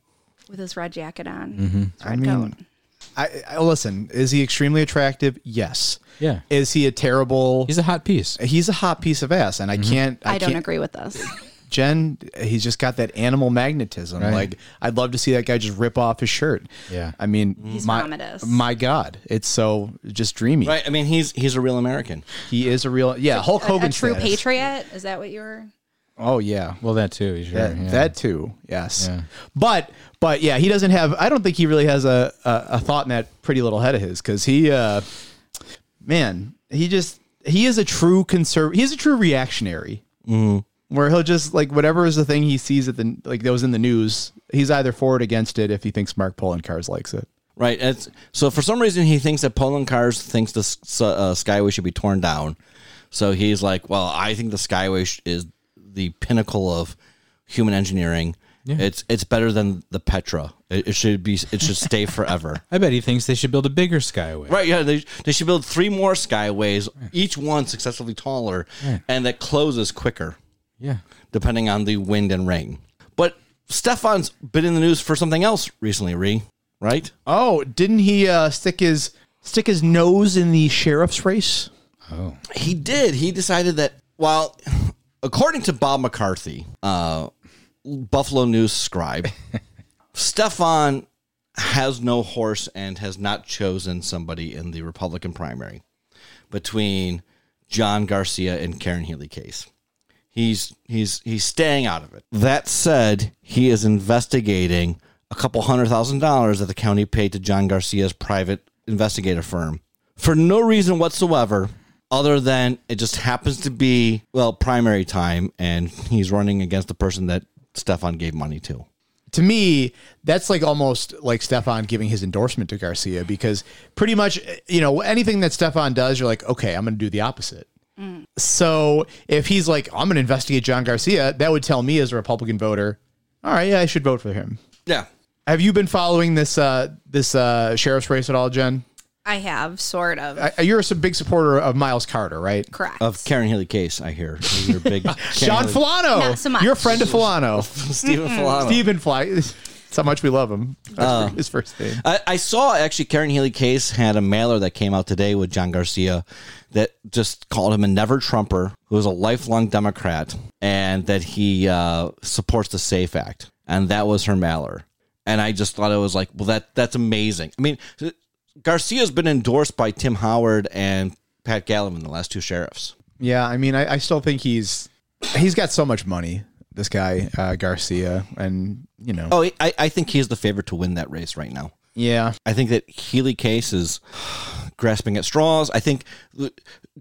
with his red jacket on? Mm-hmm. Red I mean, coat. I, I listen. Is he extremely attractive? Yes. Yeah. Is he a terrible? He's a hot piece. He's a hot piece of ass, and I can't. I, I don't can't, agree with this. Jen, he's just got that animal magnetism. Right. Like I'd love to see that guy just rip off his shirt. Yeah. I mean, He's my, vomitous. my God, it's so just dreamy. Right? I mean, he's he's a real American. He is a real, yeah, Hulk A, Hogan a true status. patriot? Is that what you were? Oh yeah, Well, that too. Sure. that, yeah. that too. Yes, Yeah. but but yeah, he doesn't have. I don't think he really has a a, a thought in that pretty little head of his because he, uh man, he just he is a true conserv. He's a true reactionary. Where he'll just like whatever is the thing he sees at the like those in the news. He's either for it against it if he thinks Mark Poloncarz likes it. Right. It's, so for some reason, he thinks that Poloncarz thinks the uh, Skyway should be torn down. So he's like, well, I think the Skyway sh- is the pinnacle of human engineering. Yeah. It's it's better than the Petra. It, it should be. It should stay forever. I bet he thinks they should build a bigger skyway. Right, yeah, they, they should build three more skyways, each one successively taller, and that closes quicker, Yeah. depending on the wind and rain. But Stefan's been in the news for something else recently, Ree, right? Oh, didn't he uh, stick his stick his nose in the sheriff's race? Oh. He did. He decided that, while, according to Bob McCarthy, uh, Buffalo News scribe, Stefan has no horse and has not chosen somebody in the Republican primary between John Garcia and Karen Healy case. He's he's he's staying out of it. That said, he is investigating a couple hundred thousand dollars that the county paid to John Garcia's private investigative firm for no reason whatsoever other than it just happens to be well primary time and he's running against the person that Stefan gave money to. To me, that's like almost like Stefan giving his endorsement to Garcia because pretty much, you know, anything that Stefan does, you're like, okay, I'm going to do the opposite. So if he's like, I'm going to investigate John Garcia, that would tell me as a Republican voter, All right, yeah, I should vote for him. Yeah. Have you been following this uh, this uh, sheriff's race at all, Jen? I have sort of I, you're a big supporter of Miles Carter, right? correct. Of Karen Healy Case, I hear. You're a big John Filano. Not so much. You're a friend of Filano. Stephen Filano. Stephen Fly. That's how much we love him. That's uh, his first name. I, I saw actually Karen Healy Case had a mailer that came out today with John Garcia that just called him a never Trumper who is a lifelong Democrat and that he uh, supports the SAFE Act. And that was her mailer. And I just thought it was like, well, that that's amazing. I mean, Garcia's been endorsed by Tim Howard and Pat Gallivan, the last two sheriffs. Yeah, I mean, I, I still think he's he's got so much money. This guy uh, Garcia, and you know, Oh, I, I think he's the favorite to win that race right now. yeah, I think that Healy Case is grasping at straws. I think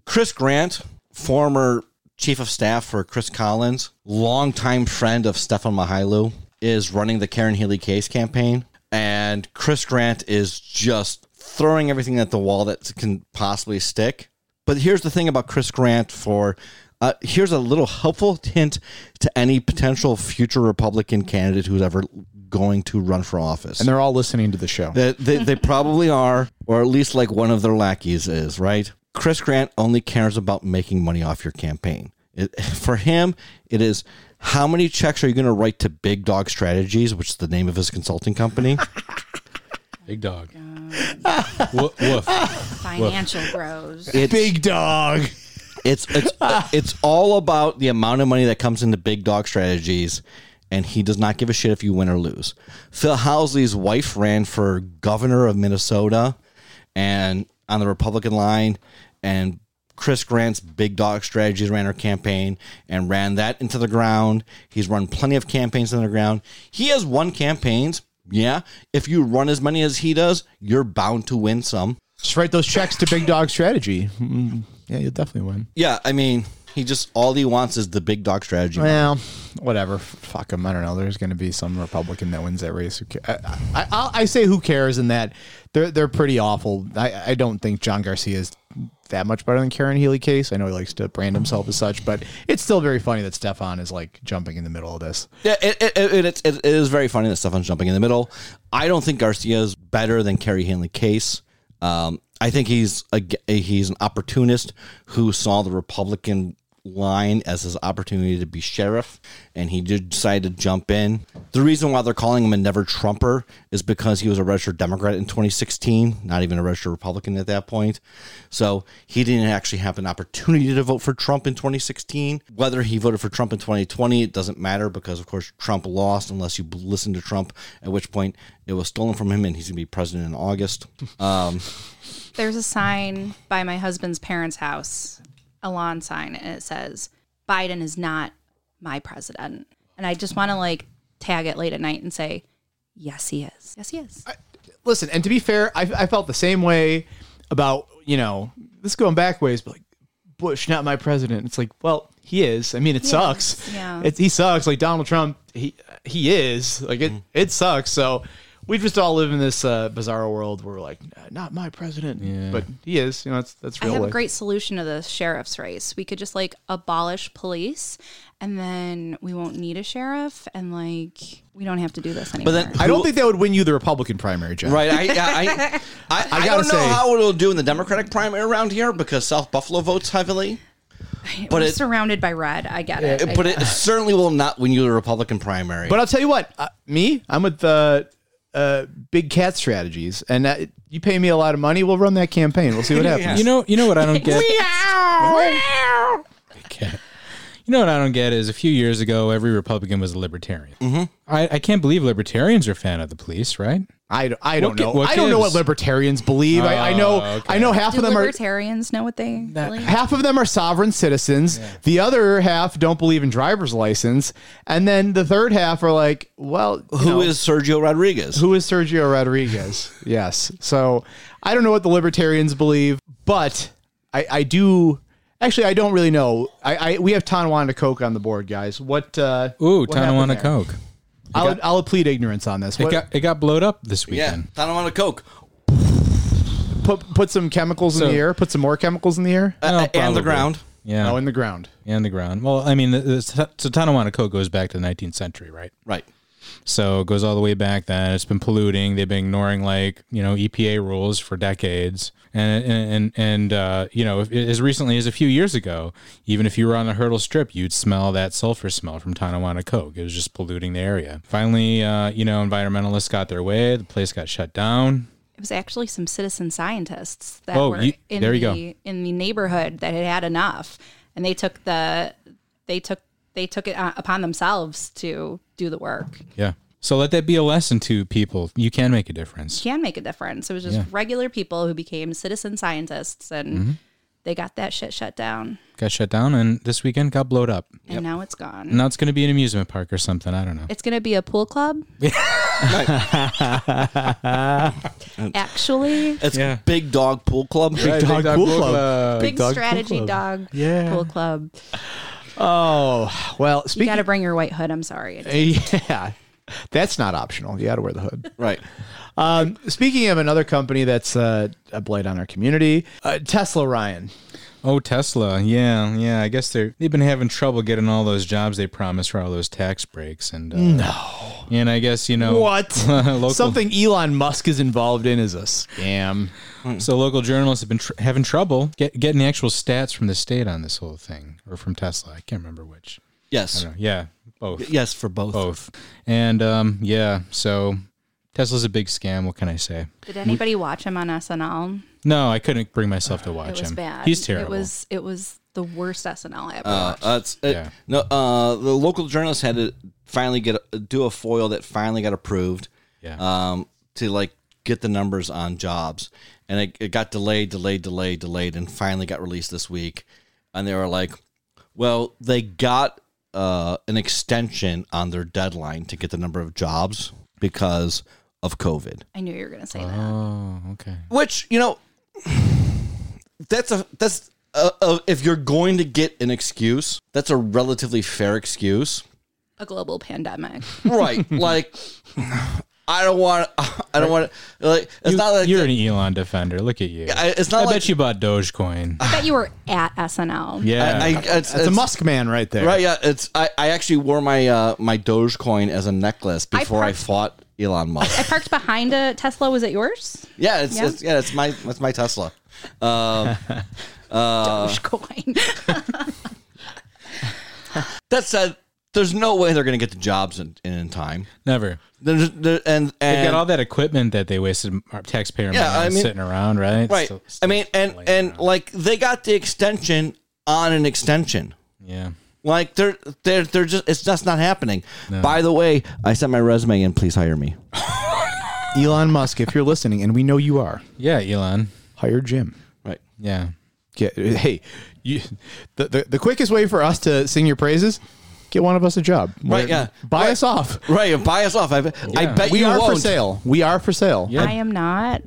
Chris Grant, former chief of staff for Chris Collins, longtime friend of Stefan Mychajliw, is running the Karen Healy Case campaign. And Chris Grant is just throwing everything at the wall that can possibly stick. But here's the thing about Chris Grant for uh, here's a little helpful hint to any potential future Republican candidate who's ever going to run for office. and they're all listening to the show. They, they, they probably are, or at least like one of their lackeys is, right? Chris Grant only cares about making money off your campaign. It, for him, it is how many checks are you going to write to Big Dog Strategies, which is the name of his consulting company? Big dog. Woof, woof. Financial bros. It's, Big dog. it's it's it's all about the amount of money that comes into Big Dog Strategies, and he does not give a shit if you win or lose. Phil Housley's wife ran for governor of Minnesota, and on the Republican line, and Chris Grant's Big Dog Strategies ran her campaign and ran that into the ground. He's run plenty of campaigns into the ground. He has won campaigns. Yeah, if you run as many as he does, you're bound to win some. Just write those checks to Big Dog Strategy. Mm, yeah, you'll definitely win. Yeah, I mean, he just all he wants is the Big Dog Strategy. Well, whatever. Fuck him. I don't know. There's going to be some Republican that wins that race. Who I, I, I, I say who cares in that they're they're pretty awful. I, I don't think John Garcia is that much better than Karen Healy case. I know he likes to brand himself as such, but it's still very funny that Stefan is like jumping in the middle of this. Yeah, it, it, it, it, it is very funny that Stefan's jumping in the middle. I don't think Garcia is better than Kerry Hanley Case. Um, I think he's a, he's an opportunist who saw the Republican line as his opportunity to be sheriff, and he did decide to jump in. The reason why they're calling him a never Trumper is because he was a registered Democrat in 2016, not even a registered Republican at that point. So he didn't actually have an opportunity to vote for Trump in 2016. Whether he voted for Trump in 2020, it doesn't matter because, of course, Trump lost unless you listen to Trump, at which point it was stolen from him and he's going to be president in August. Um, There's a sign by my husband's parents' house, a lawn sign, and it says, Biden is not my president. And I just want to like tag it late at night and say, yes, he is. Yes, he is. Listen, and to be fair, I, I felt the same way about you know this going back ways, but like Bush, not my president. It's like, well, he is. I mean, it sucks. yeah. It, he sucks. Like Donald Trump, he he is. Like it mm. it sucks. So we just all live in this uh, bizarre world where we're like, not my president, but he is. You know, that's that's I real have a great solution to the sheriff's race. We could just like abolish police and then we won't need a sheriff and like we don't have to do this anymore. but then I don't think that would win you the Republican primary, John. Right. I I, I, I, I gotta don't know say- how it'll do in the Democratic primary around here because South Buffalo votes heavily. but it's surrounded by red. I get it. I But get it certainly will not win you the Republican primary. But I'll tell you what, uh, me, I'm with the uh, big cat strategies, and uh, you pay me a lot of money, we'll run that campaign. We'll see what happens. You know, you know what I don't get. Okay. You know what I don't get is a few years ago, every Republican was a libertarian. Mm-hmm. I, I can't believe libertarians are a fan of the police, right? I, don't- I don't gi- know. what I don't know what gives? libertarians believe. I, I know. Oh, okay. I know half Do of them are libertarians know what they believe? half of them are sovereign citizens. The other half don't believe in driver's license, and then the third half are like, well, you Who know, is Sergio Rodriguez? who is Sergio Rodriguez? yes. So I don't know what the libertarians believe, but I, I do. Actually, I don't really know. I, I we have Tonawanda Coke on the board, guys. What? Uh, Ooh, what happened Tonawanda there? Coke. I'll, I'll plead ignorance on this. It What, got it got blowed up this yeah, weekend. Tonawanda Coke put put some chemicals in the air. Put some more chemicals in the air. uh, Oh, and the ground. Yeah, Oh, in the ground. and the ground. Well, I mean, the, the, so Tonawanda Coke goes back to the 19th century, right? Right. So it goes all the way back then. It's been polluting. They've been ignoring like, you know, EPA rules for decades. And and and, uh, you know, as recently as a few years ago, even if you were on the Hertel strip, you'd smell that sulfur smell from Tonawanda Coke. It was just polluting the area. Finally, uh, you know, environmentalists got their way. The place got shut down. It was actually some citizen scientists that Oh, were you- in there you go. the in the neighborhood that had had enough, and they took the they took they took it uh, upon themselves to do the work. Yeah. So let that be a lesson to people. You can make a difference. Can make a difference. It was just Yeah. regular people who became citizen scientists, and Mm-hmm. they got that shit shut down, Got shut down, and this weekend got blowed up. and now it's gone. Now it's going to be an amusement park or something. I don't know. It's gonna be a pool club. Actually, It's Yeah. Big Dog Pool Club. Big Dog Pool Club. big Dog Pool strategy Club. dog Yeah. pool club. Oh well, You got to bring your white hood. I'm sorry. yeah, that's not optional. You got to wear the hood. Right. Um, speaking of another company that's uh, a blight on our community, uh, Tesla. Ryan, Oh, Tesla. Yeah, yeah. I guess they're they've been having trouble getting all those jobs they promised for all those tax breaks and uh, no. And I guess you know what? local, Something Elon Musk is involved in is a scam. So local journalists have been tr- having trouble get, getting the actual stats from the state on this whole thing, or from Tesla. I can't remember which. Yes. No, yeah, both. Yes, for both. Both. And um, yeah, so Tesla's a big scam. What can I say? Did anybody watch him on SNL? No, I couldn't bring myself to watch It was him. bad. He's terrible. It was it was the worst SNL I ever Uh, watched. uh, it's, it, Yeah. No, uh, the local journalist had to finally get a, do a foil that finally got approved. Yeah. Um, to like get the numbers on jobs, and it, it got delayed, delayed, delayed, delayed, and finally got released this week. And they were like, "Well, they got uh, an extension on their deadline to get the number of jobs because of COVID." I knew you were going to say that. oh, okay. Which you know, that's a that's a, a, if you're going to get an excuse, that's a relatively fair excuse, A global pandemic. right? like, I don't want, I don't want, like, it's You, not like you're an Elon defender. Look at you. I, it's not I like bet you bought Dogecoin. I bet you were at SNL. Yeah. I, I, it's, That's it's- a Musk man right there. Right, yeah, it's I, I actually wore my uh, my Dogecoin as a necklace before I, parked- fought Elon Musk. I parked behind a Tesla. Was it yours? yeah, it's Yeah? it's yeah, it's my it's my Tesla. Um, Dogecoin. that said, there's no way they're going to get the jobs in, in, in time. Never. There's, there, and They and got all that equipment that they wasted our taxpayer Yeah, money I on mean- sitting around, right? right. Still- I mean, and and around. like they got the extension on an extension. yeah. Like they're they're they're just it's just not happening. By the way, I sent my resume in. Please hire me. Elon Musk, if you're listening, and we know you are, Yeah, Elon. hire Jim. Right. Yeah. Get hey, you. The, the the quickest way for us to sing your praises, get one of us a job. Right, yeah. Buy Right. us off. Right. Buy us off. I, I bet We you are won't. for sale. We are for sale. Yeah. I am not.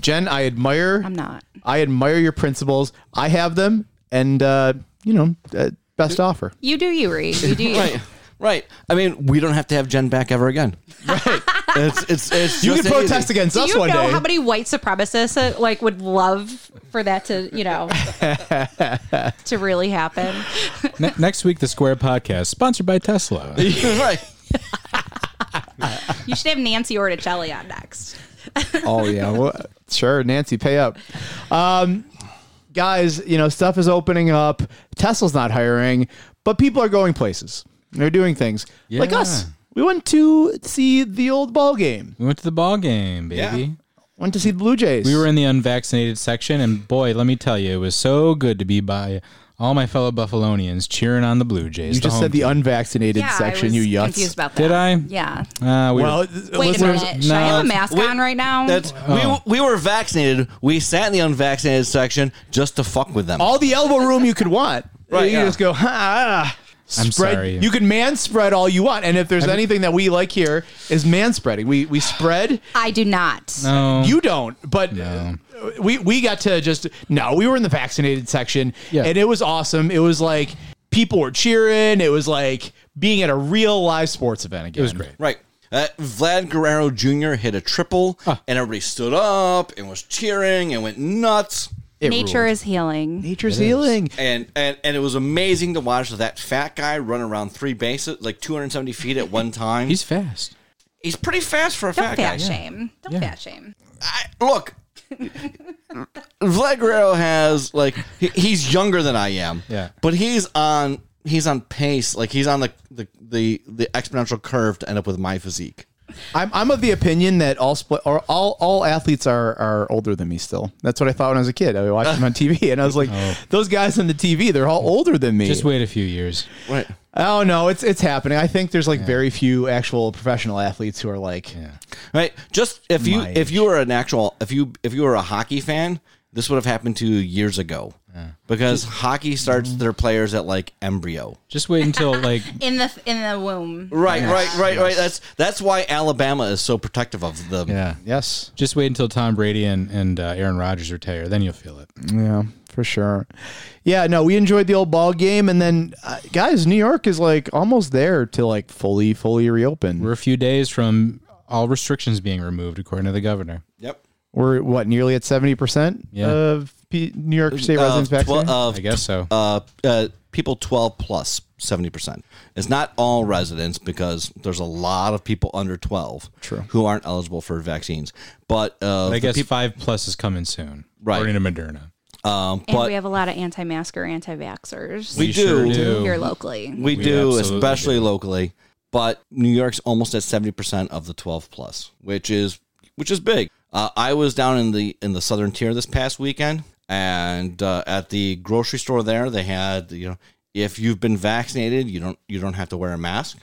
Jen, I admire. I'm not. I admire your principles. I have them, and uh, you know, uh, best offer. You do you, Reed. You do you. Right. Right. I mean, we don't have to have Jen back ever again. Right. it's it's it's You can protest easy. against Do us you one know day. how many white supremacists uh, like would love for that to, you know, to really happen? Ne- next week, the Square Podcast, sponsored by Tesla. right. You should have Nancy Orticelli on next. oh yeah, well, sure, Nancy, pay up. Um, guys, you know stuff is opening up. Tesla's not hiring, but people are going places. They're doing things like us. We went to see the old ball game. we went to the ball game, baby. Went to see the Blue Jays. We were in the unvaccinated section, and boy, let me tell you, it was so good to be by all my fellow Buffalonians cheering on the Blue Jays. You just home said the team. unvaccinated Yeah, section. I was You yuts. confused about that. Did I? Yeah. Uh, we Well, were- Wait listeners, a minute. Should I have a mask wait, on right now? That's Oh. we we were vaccinated. We sat in the unvaccinated section just to fuck with them. all the elbow room you could want. Right, You yeah. just go. Ha, ah. I'm Spread, sorry. You can man spread all you want, and if there's anything that we like here is man spreading. We we spread. I do not. no. You don't, but No. uh, we we got to just no. We were in the vaccinated section, Yeah. and it was awesome. It was like people were cheering. It was like being at a real live sports event again. it was great. Right. Uh, Vlad Guerrero Jr. hit a triple, and everybody stood up and was cheering and went nuts. It Nature ruled. is healing. nature's healing. and and and it was amazing to watch that fat guy run around three bases, like 270 feet at one time. He's fast. He's pretty fast for a Don't fat fat guy. shame. Don't Yeah. fat shame. I, look, Vlad Guerrero has like he, he's younger than I am. Yeah. but he's on he's on pace. Like he's on the the the, the exponential curve to end up with my physique. I'm, I'm of the opinion that all split or all all athletes are are older than me still. That's what I thought when I was a kid. I watched them on TV and I was like, oh. those guys on the TV, they're all older than me. Just wait a few years. Right. oh no, it's it's happening. I think there's like very few actual professional athletes who are like, Yeah. Right. Just if you My if you were an actual if you if you were a hockey fan, this would have happened to you years ago. Because hockey starts their players at like embryo. Just wait until like In the in the womb. Right, right, right, right. That's that's why Alabama is so protective of them. yeah. yes, Just wait until Tom Brady and and uh, Aaron Rodgers retire. Then you'll feel it. yeah, for sure. Yeah, no, we enjoyed the old ball game, and then uh, guys, New York is like almost there to like fully fully reopen. We're a few days from all restrictions being removed, according to the governor. Yep. We're what nearly at seventy percent Yeah. of P- New York State Uh, residents vaccinated. tw- uh, I guess so. uh, uh, people 12 plus 70%. It's not all residents because there's a lot of people under 12 True. who aren't eligible for vaccines. But uh, I the guess peop- five plus is coming soon, Right. according to Moderna. um, And but we have a lot of anti-masker, anti-vaxxers We We sure do. do. here locally. we, We do, especially do. locally. But New York's almost at 70% of the 12 plus, which is which is big. Uh, I was down in the in the southern tier this past weekend, and uh, at the grocery store there, they had you know if you've been vaccinated, you don't you don't have to wear a mask.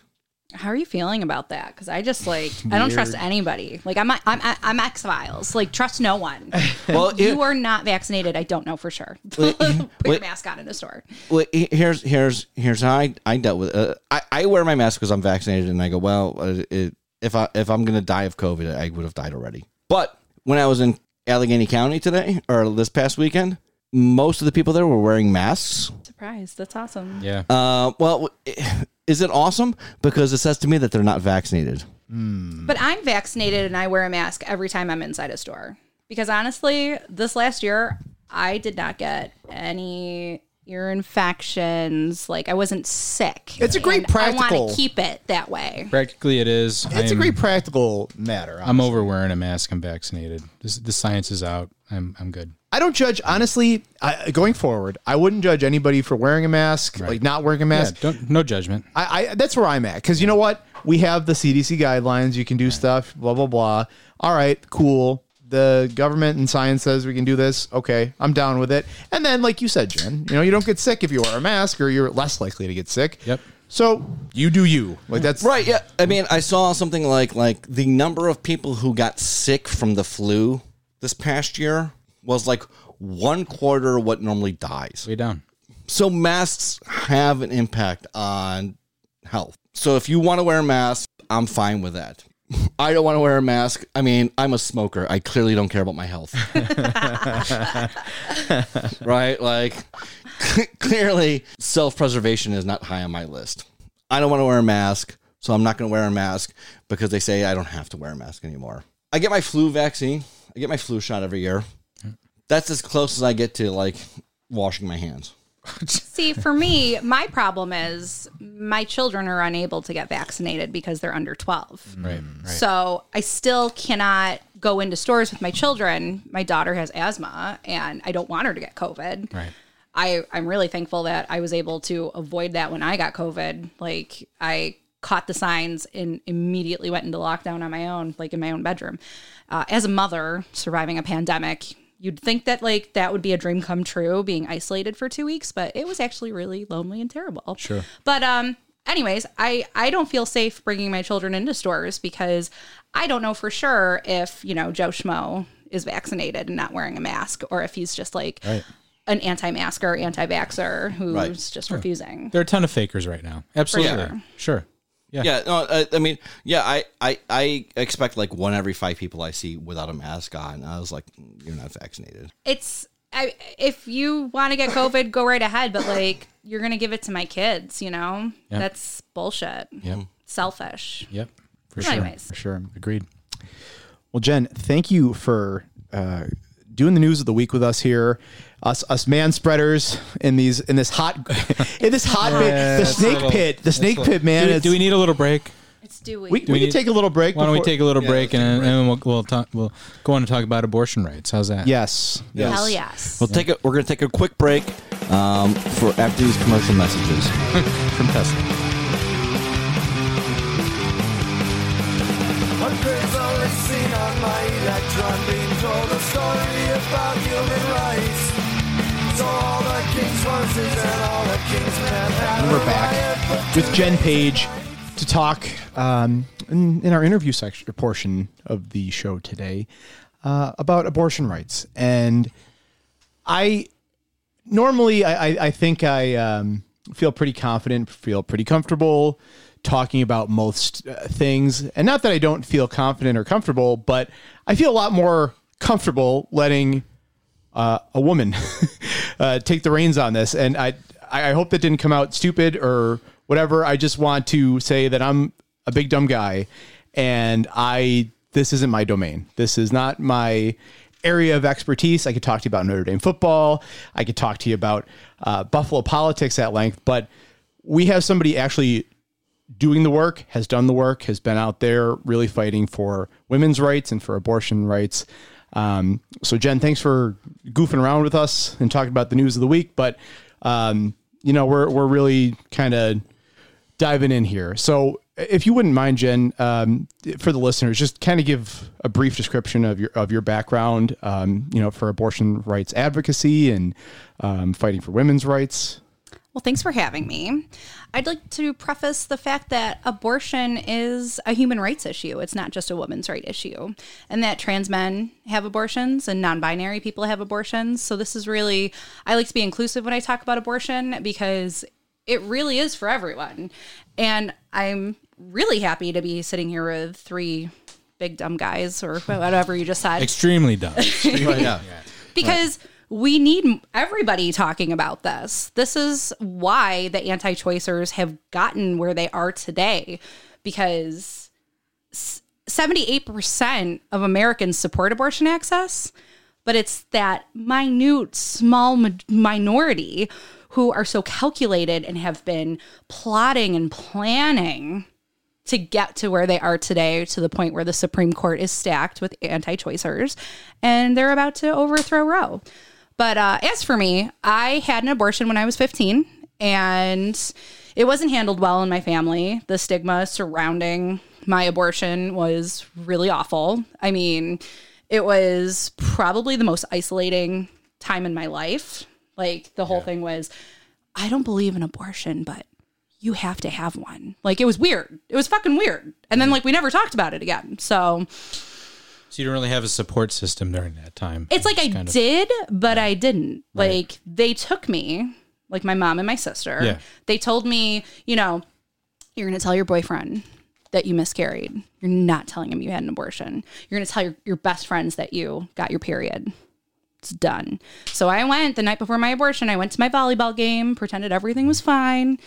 How are you feeling about that? Because I just like I don't trust anybody. Like I'm I'm I'm X Files. Like trust no one. Well, you it- are not vaccinated. I don't know for sure. Put your mask on in the store. Well, here's here's here's how I, I dealt with it. Uh, I I wear my mask because I'm vaccinated, and I go well. Uh, it, if I if I'm gonna die of COVID, I would have died already. But when I was in Allegany County today or this past weekend, most of the people there were wearing masks. Surprise! That's awesome. Yeah. Uh, well, is it awesome? Because it says to me that they're not vaccinated. But I'm vaccinated and I wear a mask every time I'm inside a store. Because honestly, this last year, I did not get any ear infections. Like I wasn't sick. It's a great And I practical- want to keep it that way. Practically, it is. it's a I'm- great practical matter. I'm over wearing a mask. I'm vaccinated. This, the science is out. I'm I'm good. I don't judge honestly. I, going forward, I wouldn't judge anybody for wearing a mask, like not wearing a Yeah, mask. don't no judgment. I, I that's where I'm at because you know what? We have the CDC guidelines. You can do stuff. Blah blah blah. All right, cool. The government and science says we can do this. Okay, I'm down with it. And then, like you said, Jen, you know, you don't get sick if you wear a mask, or you're less likely to get sick. Yep. So you do you. Like that's Right. Yeah. I mean, I saw something like like the number of people who got sick from the flu this past year was like one quarter what normally dies. Way down. So masks have an impact on health. So if you want to wear a mask, I'm fine with that. I don't want to wear a mask. I mean, I'm a smoker. I clearly don't care about my health. right? Like clearly self-preservation is not high on my list. I don't want to wear a mask, so I'm not going to wear a mask because they say I don't have to wear a mask anymore. I get my flu vaccine. I get my flu shot every year. That's as close as I get to like washing my hands. See, for me, my problem is my children are unable to get vaccinated because they're under 12. Right. Right. So I still cannot go into stores with my children. My daughter has asthma and I don't want her to get COVID. Right. I, I'm really thankful that I was able to avoid that when I got COVID. Like I caught the signs and immediately went into lockdown on my own, like in my own bedroom. Uh, as a mother surviving a pandemic, you'd think that like that would be a dream come true, being isolated for two weeks, but it was actually really lonely and terrible. Sure. But um, anyways, I I don't feel safe bringing my children into stores because I don't know for sure if you know Joe Schmo is vaccinated and not wearing a mask, or if he's just like Right. an anti-masker, anti-vaxer who's Right. just refusing. There are a ton of fakers right now. Absolutely. sure. Sure. Yeah. Yeah, no, I, I mean, yeah, I, I, I expect like one every five people I see without a mask on. I was like, "Mm, you're not vaccinated. It's I, if you want to get COVID, go right ahead, but like you're gonna give it to my kids, you know? Yeah. That's bullshit. Yep. Selfish. Yep. For sure. Anyways. For sure. Agreed. Well, Jen, thank you for uh, doing the news of the week with us here. Us, us man spreaders in these in this hot in this hot pit, the snake little- pit, the snake pit, man. we, it's- do we need a little break? It's Dewey. we, we we can need- take a little break. Why don't we before- take a little break let's and, take a break. and we'll we'll talk we'll go on to talk about abortion rights. How's that? Yes. yes. Hell yes. We'll take a, we're going to take a quick break um, for after these commercial messages. from Tesla. Hundreds only seen on my electron being told a story about human and we're back with Jen Page to talk um, in, in our interview section portion of the show today uh, about abortion rights. And I normally I, I think I um, feel pretty confident, feel pretty comfortable talking about most uh, things. And not that I don't feel confident or comfortable, but I feel a lot more comfortable letting uh, a woman uh, take the reins on this. And I, I hope that didn't come out stupid or whatever. I just want to say that I'm a big dumb guy, and I this isn't my domain. This is not my area of expertise. I could talk to you about Notre Dame football. I could talk to you about uh, Buffalo politics at length, but we have somebody actually doing the work, has done the work, has been out there really fighting for women's rights and for abortion rights. Um, so, Jen, thanks for goofing around with us and talking about the news of the week. But um, you know, we're we're really kind of diving in here. So, if you wouldn't mind, Jen, um, for the listeners, just kind of give a brief description of your of your background. Um, you know, for abortion rights advocacy and um, fighting for women's rights. Well, thanks for having me. I'd like to preface the fact that abortion is a human rights issue. It's not just a woman's right issue. And that trans men have abortions and non binary people have abortions. So, this is really, I like to be inclusive when I talk about abortion because it really is for everyone. And I'm really happy to be sitting here with three big dumb guys or whatever you just said Extremely dumb. yeah. because we need everybody talking about this. This is why the anti choicers have gotten where they are today because 78% of Americans support abortion access, but it's that minute, small ma- minority who are so calculated and have been plotting and planning to get to where they are today to the point where the Supreme Court is stacked with anti choicers and they're about to overthrow Roe. But uh, as for me, I had an abortion when I was 15 and it wasn't handled well in my family. The stigma surrounding my abortion was really awful. I mean, it was probably the most isolating time in my life. Like the whole thing was, I don't believe in abortion, but you have to have one. Like it was weird. It was fucking weird. And then like we never talked about it again. So So you don't really have a support system during that time. it's like I of- did, but I didn't. Like they took me, like my mom and my sister. Yeah. They told me, you know, you're going to tell your boyfriend that you miscarried. You're not telling him you had an abortion. You're going to tell your, your best friends that you got your period. It's done. So I went the night before my abortion. I went to my volleyball game, pretended everything was fine.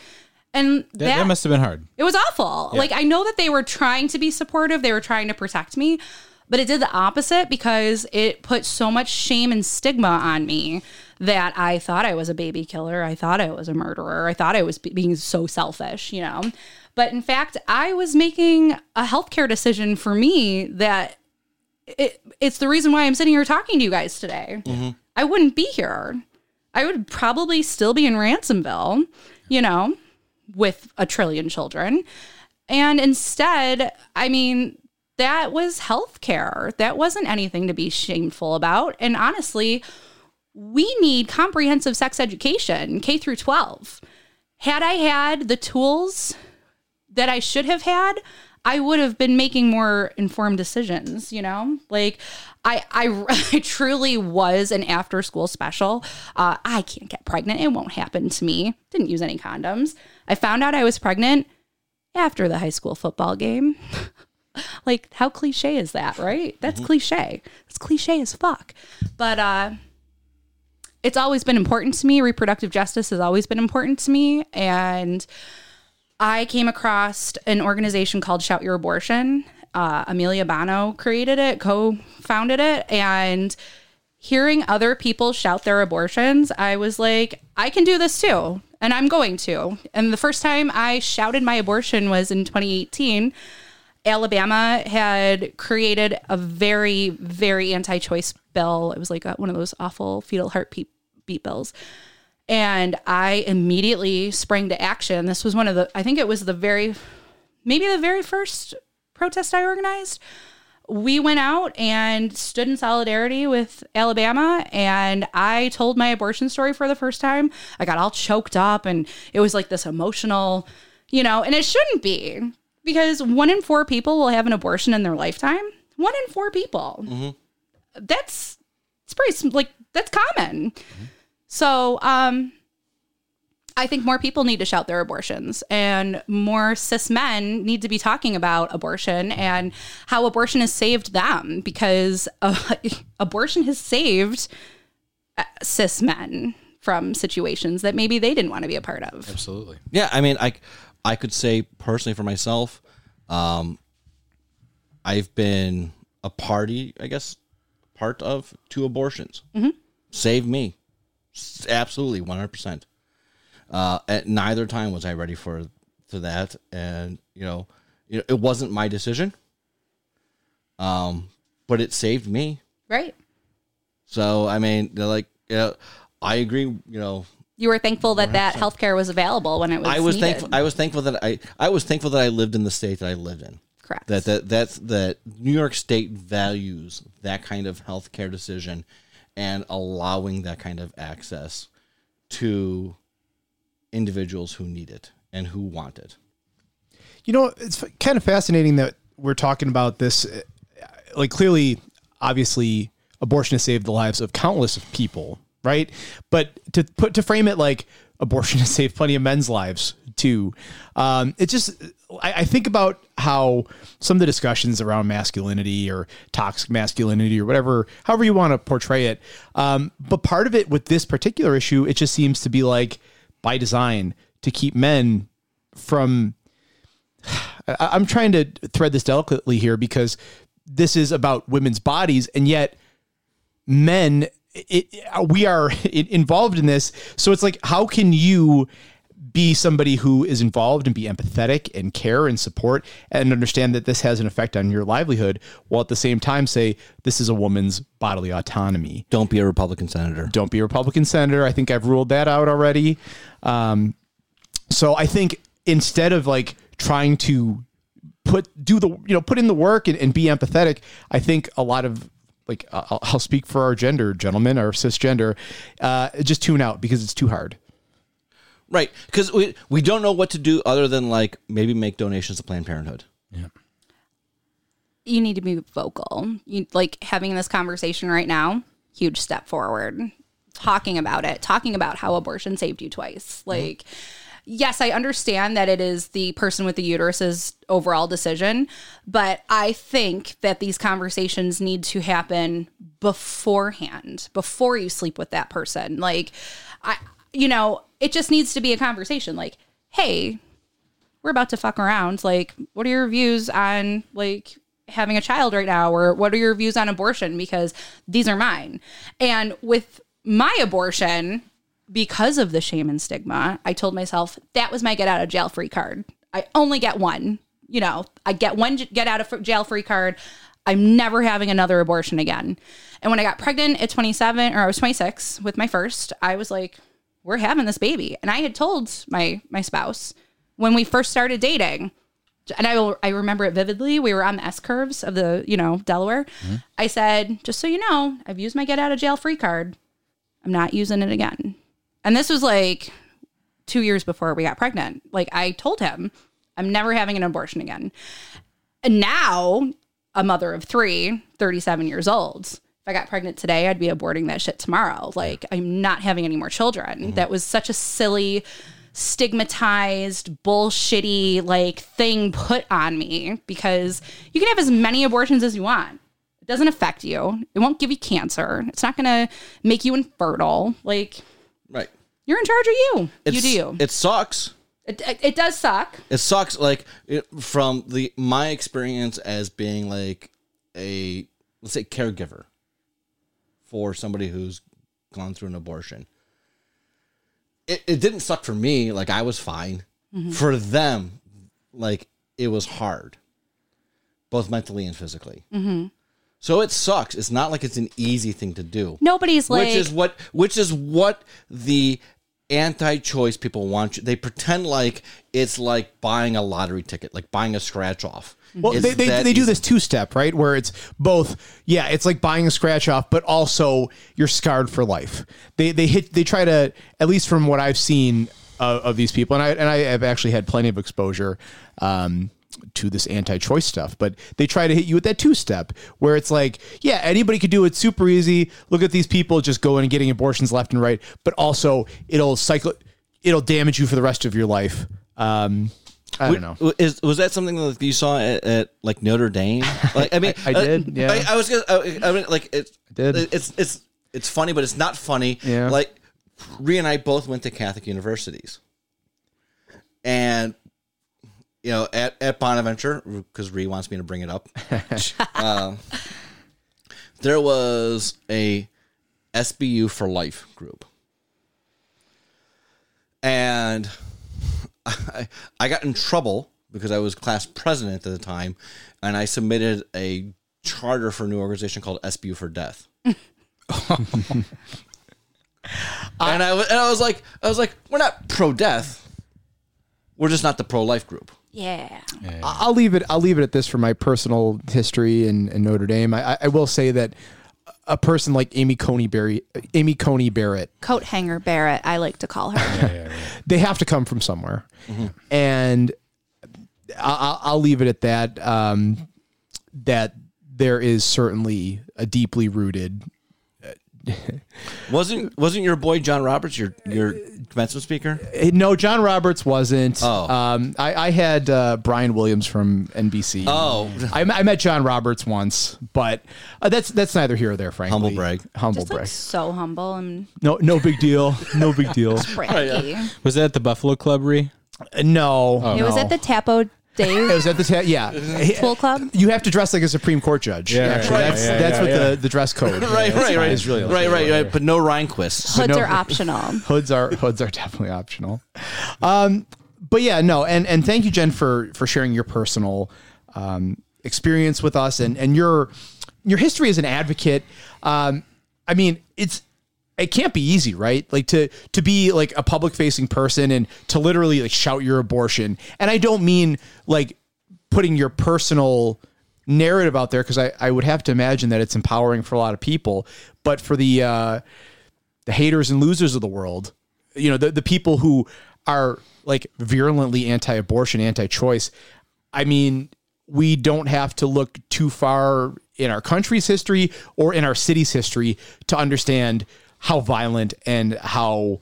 And That, that must have been hard. it was awful. Like I know that they were trying to be supportive, they were trying to protect me, but it did the opposite because it put so much shame and stigma on me that I thought I was a baby killer, I thought I was a murderer, I thought I was be- being so selfish, you know. But in fact, I was making a healthcare decision for me that it, it's the reason why I'm sitting here talking to you guys today. Mm-hmm. I wouldn't be here. I would probably still be in Ransomville, you know, with a trillion children. And instead, I mean, that was healthcare. That wasn't anything to be shameful about. And honestly, we need comprehensive sex education, K through 12. Had I had the tools that I should have had, I would have been making more informed decisions, you know? Like I I, I truly was an after school special. Uh, I can't get pregnant. It won't happen to me. Didn't use any condoms. I found out I was pregnant after the high school football game. like how cliche is that, right? That's cliche. It's cliche as fuck. But uh it's always been important to me. Reproductive justice has always been important to me and I came across an organization called Shout Your Abortion. Uh, Amelia Bonow created it, co founded it, and hearing other people shout their abortions, I was like, I can do this too. And I'm going to. And the first time I shouted my abortion was in 2018. Alabama had created a very, very anti choice bill. It was like one of those awful fetal heartbeat beat bills. And I immediately sprang to action. This was one of the, I think it was the very, maybe the very first protest I organized. We went out and stood in solidarity with Alabama, and I told my abortion story for the first time. I got all choked up, and it was like this emotional, you know, and it shouldn't be because one in four people will have an abortion in their lifetime. One in four people. That's it's pretty like that's common. So, um, I think more people need to shout their abortions, and more cis men need to be talking about abortion and how abortion has saved them because uh, abortion has saved uh, cis men from situations that maybe they didn't want to be a part of. Absolutely. Yeah, I mean, I I could say personally for myself, um, I've been a party, I guess, part of two abortions. Mm-hmm. Saved me, absolutely, one hundred percent. Uh, At neither time was I ready for for that, and you know, you know, it wasn't my decision. Um, but it saved me. Right? So I mean, like, you know, I agree. You know, You were thankful that that healthcare was available when it was. I was needed. thankful. I was thankful that I I was thankful that I lived in the state that I lived in. Correct. That that that's that New York State values that kind of healthcare decision and allowing that kind of access to individuals who need it and who want it. You know, it's kind of fascinating that we're talking about this. uh, Like, clearly, obviously, abortion has saved the lives of countless of people, right? But to put to frame it like abortion has saved plenty of men's lives too. Um, it just, I, I think about how some of the discussions around masculinity or toxic masculinity or whatever, however you want to portray it. Um, but part of it with this particular issue, it just seems to be like by design to keep men from I- I'm trying to thread this delicately here because this is about women's bodies, and yet men, it, we are involved in this. So it's like, how can you be somebody who is involved and be empathetic and care and support and understand that this has an effect on your livelihood, while at the same time say this is a woman's bodily autonomy? Don't be a Republican senator. don't be a Republican senator. I think I've ruled that out already. Um, so I think instead of like trying to put do the you know put in the work and, and be empathetic, I think a lot of like I'll, I'll speak for our gender, gentlemen, our cisgender, uh, just tune out because it's too hard. Right, because we we don't know what to do other than like maybe make donations to Planned Parenthood. Yeah you need to be vocal. You like having this conversation right now, huge step forward. Talking about it, talking about how abortion saved you twice. Like, yes, I understand that it is the person with the uterus's overall decision, but I think that these conversations need to happen beforehand, before you sleep with that person. Like, I, you know, it just needs to be a conversation. Like, hey, we're about to fuck around. Like, what are your views on like having a child right now? Or what are your views on abortion? Because these are mine. And with my abortion, because of the shame and stigma, I told myself that was my get out of jail free card. I only get one. You know, I get one get out of jail free card. I'm never having another abortion again. And when I got pregnant at 27 or I was 26 with my first, I was like, we're having this baby. And I had told my my spouse when we first started dating, and I will, I remember it vividly. We were on the S curves of the, you know, Delaware. Mm-hmm. I said, just so you know, I've used my get out of jail free card. I'm not using it again. And this was like two years before we got pregnant. Like I told him, I'm never having an abortion again. And now, a mother of three, 37 years old. If I got pregnant today, I'd be aborting that shit tomorrow. Like, I'm not having any more children. Mm-hmm. That was such a silly, stigmatized, bullshitty, like thing put on me because you can have as many abortions as you want. It doesn't affect you. It won't give you cancer. It's not going to make you infertile. Like. You're in charge of you. It's, you do you. It sucks. It, it, it does suck. It sucks. Like it, from the my experience as being like a let's say caregiver for somebody who's gone through an abortion. It, it didn't suck for me. Like I was fine. Mm-hmm. For them, like it was hard, both mentally and physically. Mm-hmm. So it sucks. It's not like it's an easy thing to do Nobody's like which is what which is what the anti-choice people want you they pretend like it's like buying a lottery ticket like buying a scratch off Well, It's they, they, they do this two step, right? Where it's both, yeah, it's like buying a scratch off, but also you're scarred for life. They they hit they try to at least from what I've seen uh, of these people, and I and I have actually had plenty of exposure um, to this anti-choice stuff, but they try to hit you with that two step where it's like, yeah, anybody could do it super easy. Look at these people just going and getting abortions left and right, but also it'll cycle, it'll damage you for the rest of your life. Um, I don't know. Is was that something that you saw at, at like Notre Dame? Like I mean, I- I did, yeah. I, I was gonna. I, I mean, like it's did. It's it's it's funny, but it's not funny. Yeah. Like Ree and I both went to Catholic universities, and you know, at at Bonaventure, because Ree wants me to bring it up. uh, there was a SBU for Life group, and I, I got in trouble because I was class president at the time, and I submitted a charter for a new organization called SBU for Death. and I and I was like, I was like, we're not pro death. We're just not the pro life group. Yeah. I'll leave it. I'll leave it at this for my personal history in, in Notre Dame. I, I will say that a person like Amy Coney Barry, Amy Coney Barrett, Coat hanger Barrett, I like to call her. they have to come from somewhere, and I'll, I'll leave it at that. Um, that there is certainly a deeply rooted. Wasn't wasn't your boy John Roberts your your commencement speaker? Eh, No, John Roberts wasn't. Oh. Um, I, I had uh, Brian Williams from NBC. Oh. I, I met John Roberts once, but uh, that's that's neither here or there. Frankly, Humble brag. Humble Just brag. like so humble and No, no big deal. No big deal. braggy. Was that at the Buffalo Club, Ree? no, It was at the Tappo Dave It was at the ta- yeah. Pool Club. You have to dress like a Supreme Court judge. Yeah, actually, right, that's yeah, that's yeah, what yeah. the, the dress code. Right, is. right, right, Is really right, right, right. But no Rehnquist. Hoods no- are optional. hoods are hoods are definitely optional. Um, but yeah, no, and and thank you, Jen, for for sharing your personal um, experience with us and and your your history as an advocate. Um, I mean, it's it can't be easy, right? Like to to be like a public facing person and to literally like shout your abortion. And I don't mean like putting your personal narrative out there because I, I would have to imagine that it's empowering for a lot of people, but for the uh, the haters and losers of the world, you know, the, the people who are like virulently anti-abortion, anti-choice. I mean, we don't have to look too far in our country's history or in our city's history to understand how violent and how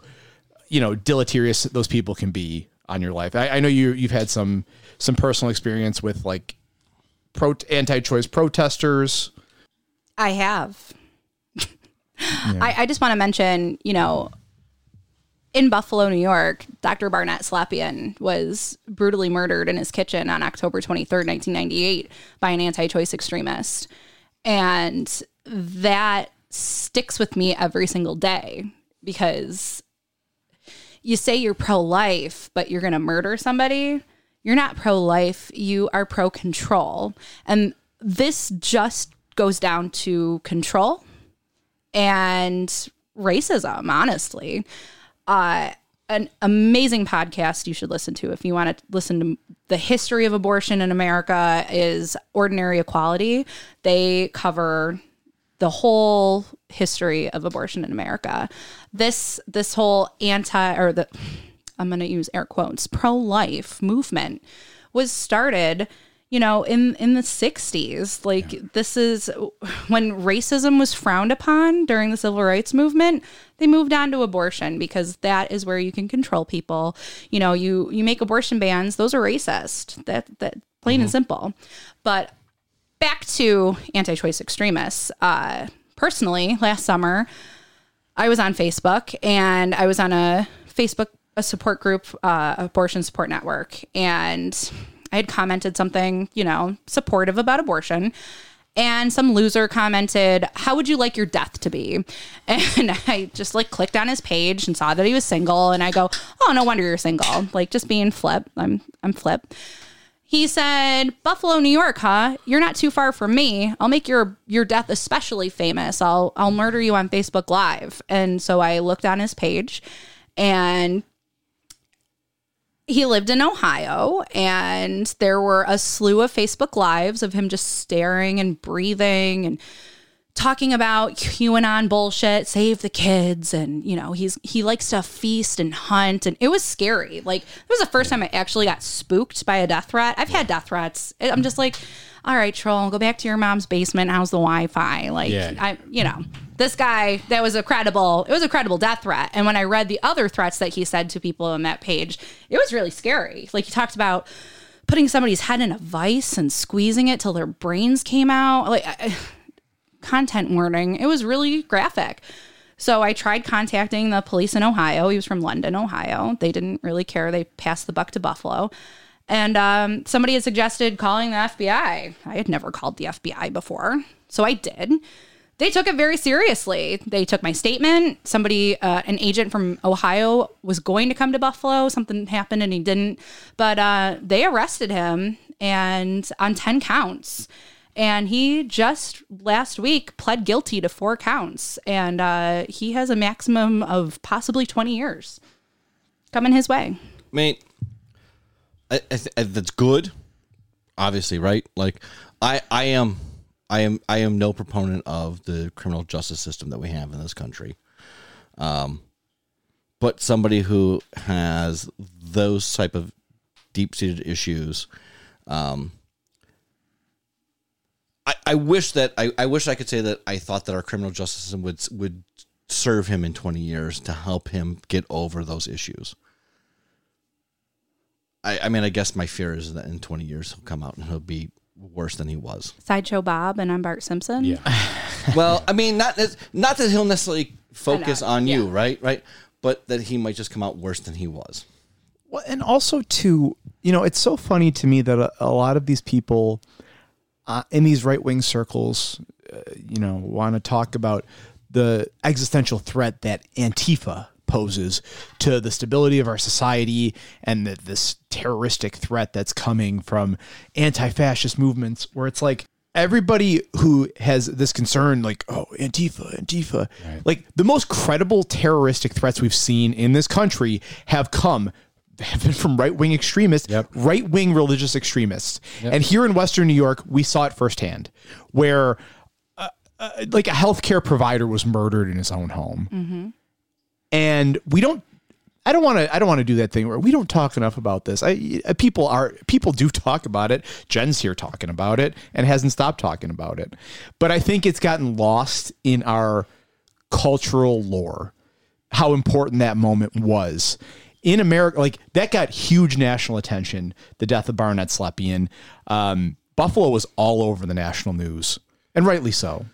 you know deleterious those people can be on your life. I, I know you you've had some some personal experience with like pro anti-choice protesters. I have. I, I just want to mention, you know, in Buffalo, New York, Dr. Barnett Slepian was brutally murdered in his kitchen on October 23rd, 1998, by an anti choice extremist. And that sticks with me every single day because you say you're pro life, but you're going to murder somebody. You're not pro life, you are pro control. And this just goes down to control and racism, honestly. Uh, an amazing podcast you should listen to if you want to listen to the history of abortion in America is Ordinary Equality. They cover the whole history of abortion in America. This this whole anti or the I'm going to use air quotes pro life movement was started you know in in the 60s like this is when racism was frowned upon during the civil rights movement they moved on to abortion because that is where you can control people. You know you you make abortion bans those are racist. That that plain and mm-hmm. simple. But back to anti-choice extremists uh personally last summer I was on Facebook and I was on a Facebook a support group, uh, abortion support network, and I had commented something, you know, supportive about abortion, And some loser commented, How would you like your death to be? And I just like clicked on his page and saw that he was single. And I go, Oh, no wonder you're single. Like just being flip. I'm I'm flip. He said, Buffalo, New York, huh? You're not too far from me. I'll make your your death especially famous. I'll I'll murder you on Facebook Live. And so I looked on his page and he lived in Ohio and there were a slew of Facebook lives of him just staring and breathing and talking about QAnon bullshit, save the kids, and you know he's he likes to feast and hunt, and it was scary. Like it was the first time I actually got spooked by a death threat. I've had death threats. I'm just like, all right, troll, go back to your mom's basement. How's the Wi-Fi? Like Yeah. I, you know, this guy that was a credible. It was a credible death threat. And when I read the other threats that he said to people on that page, it was really scary. Like he talked about. Putting somebody's head in a vice and squeezing it till their brains came out. Like, I, content warning. It was really graphic. So I tried contacting the police in Ohio. He was from London, Ohio. They didn't really care. They passed the buck to Buffalo. And um, somebody had suggested calling the FBI. I had never called the FBI before. So I did. They took it very seriously. They took my statement. Somebody, uh, an agent from Ohio, was going to come to Buffalo. Something happened and he didn't. But uh, they arrested him and on 10 counts. And he just last week pled guilty to four counts. And uh, he has a maximum of possibly 20 years coming his way. mate. I, I th- that's good, obviously, right? Like, I, I am, I am, I am no proponent of the criminal justice system that we have in this country. Um, but somebody who has those type of deep seated issues, um, I, I wish that I, I wish I could say that I thought that our criminal justice system would would serve him in 20 years to help him get over those issues. I, I mean, I guess my fear is that in 20 years he'll come out and he'll be worse than he was. Sideshow Bob and I'm Bart Simpson. Yeah. Well, I mean, not not that he'll necessarily focus I know, on you, yeah. right? Right, but that he might just come out worse than he was. Well, and also too, you know, it's so funny to me that a, a lot of these people uh, in these right wing circles, uh, you know, want to talk about the existential threat that Antifa poses to the stability of our society and the, this terroristic threat that's coming from anti-fascist movements where it's like everybody who has this concern like oh antifa antifa. Like the most credible terroristic threats we've seen in this country have come have been from right-wing extremists Yep. right-wing religious extremists and here in western new york we saw it firsthand where uh, uh, like a healthcare provider was murdered in his own home and we don't I don't want to. I don't want to do that thing where we don't talk enough about this. I uh, people are people do talk about it. Jen's here talking about it and hasn't stopped talking about it. But I think it's gotten lost in our cultural lore how important that moment was in America. Like that got huge national attention. The death of Barnett Slepian. Um, Buffalo was all over the national news, and rightly so.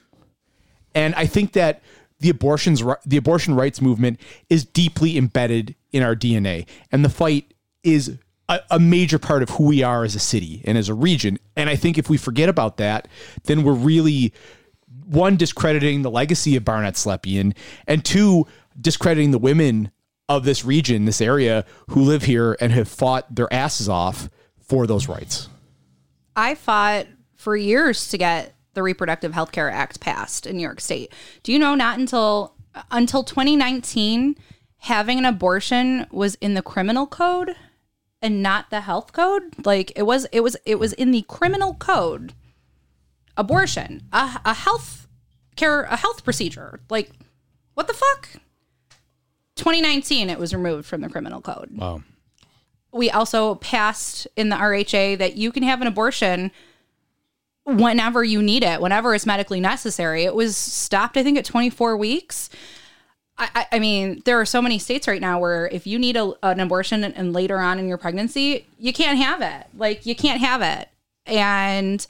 And I think that the abortions the abortion rights movement is deeply embedded in our DNA, and the fight is a, a major part of who we are as a city and as a region. And I think if we forget about that, then we're really one discrediting the legacy of Barnett Slepian, and two discrediting the women of this region, this area, who live here and have fought their asses off for those rights. I fought for years to get the Reproductive Health Care Act passed in New York State. Do you know not until until 2019 having an abortion was in the criminal code and not the health code? Like it was it was it was in the criminal code. Abortion, a, a health care a health procedure. Like what the fuck? 2019 it was removed from the criminal code Wow. we also passed in the RHA that you can have an abortion whenever you need it, whenever it's medically necessary. It was stopped, I think, at 24 weeks. I, I, mean, there are so many states right now where if you need a, an abortion and, and later on in your pregnancy, you can't have it. Like, you can't have it. And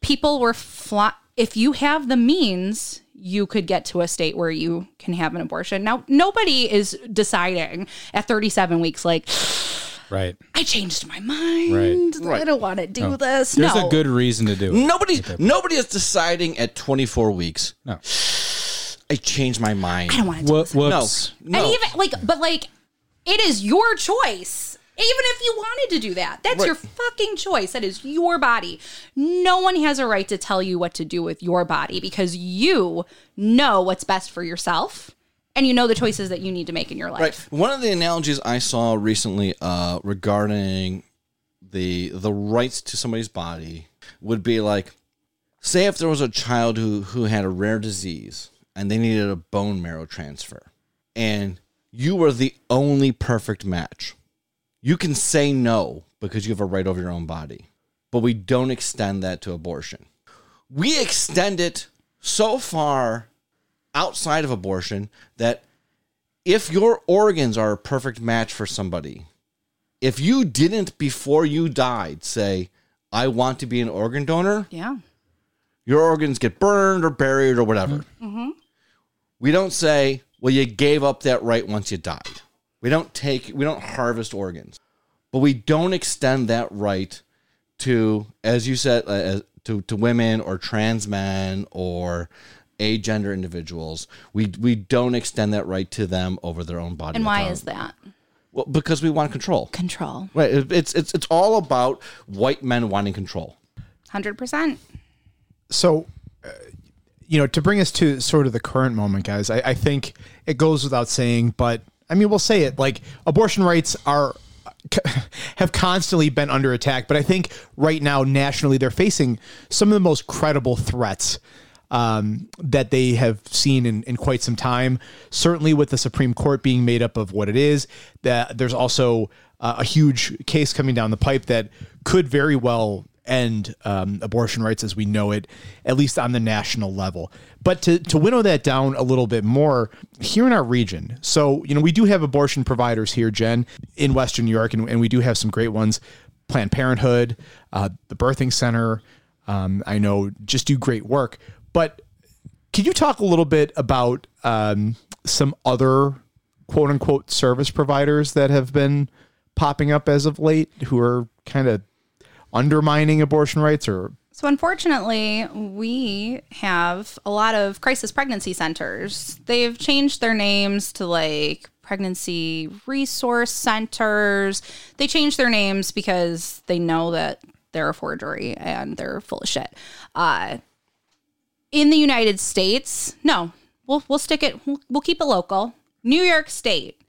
people were fly. If you have the means, you could get to a state where you can have an abortion. Now, nobody is deciding at 37 weeks, like, Right. I changed my mind. Right. I don't want to do No. this. There's no. a good reason to do it. Nobody, nobody is deciding at 24 weeks. No. I changed my mind. I don't want to do Wha- this. No, whoops. no. And even like, but like, it is your choice. Even if you wanted to do that, that's Right. your fucking choice. That is your body. No one has a right to tell you what to do with your body because you know what's best for yourself and you know the choices that you need to make in your life. Right. One of the analogies I saw recently uh, regarding the the rights to somebody's body would be like, say if there was a child who who had a rare disease and they needed a bone marrow transfer, and you were the only perfect match. You can say no because you have a right over your own body, but we don't extend that to abortion. We extend it so far outside of abortion that if your organs are a perfect match for somebody, if you didn't before you died say, I want to be an organ donor, Yeah. your organs get burned or buried or whatever. Mm-hmm. Mm-hmm. We don't say, well, you gave up that right once you died. We don't take, we don't harvest organs, but we don't extend that right to, as you said, uh, to, to women or trans men or agender individuals. We, we don't extend that right to them over their own body. And why autonomy. is that? Well, because we want control. Control. Right. It's, it's, it's all about white men wanting control. 100%. so uh, you know to bring us to sort of the current moment guys I, I think it goes without saying but i mean we'll say it like abortion rights are have constantly been under attack but i think right now nationally they're facing some of the most credible threats um, that they have seen in, in quite some time. Certainly, with the Supreme Court being made up of what it is, that there's also uh, a huge case coming down the pipe that could very well end um, abortion rights as we know it, at least on the national level. But to, to winnow that down a little bit more, here in our region, so, you know, we do have abortion providers here, Jen, in Western New York, and, and we do have some great ones Planned Parenthood, uh, the Birthing Center. Um, I know just do great work. But can you talk a little bit about um, some other quote unquote service providers that have been popping up as of late who are kind of undermining abortion rights or So, unfortunately, we have a lot of crisis pregnancy centers. They've changed their names to like pregnancy resource centers. They change their names because they know that they're a forgery and they're full of shit. Uh, in the United States, no, we'll we'll stick it. We'll, we'll keep it local. New York State,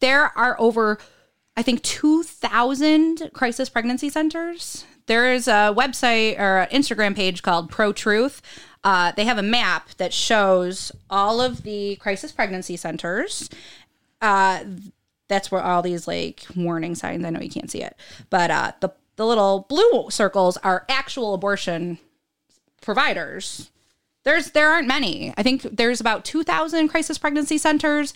there are over, I think, two thousand crisis pregnancy centers. There is a website or an Instagram page called Pro Truth. Uh, they have a map that shows all of the crisis pregnancy centers. Uh, that's where all these like warning signs. I know you can't see it, but uh, the the little blue circles are actual abortion providers. There's there aren't many. I think there's about 2,000 crisis pregnancy centers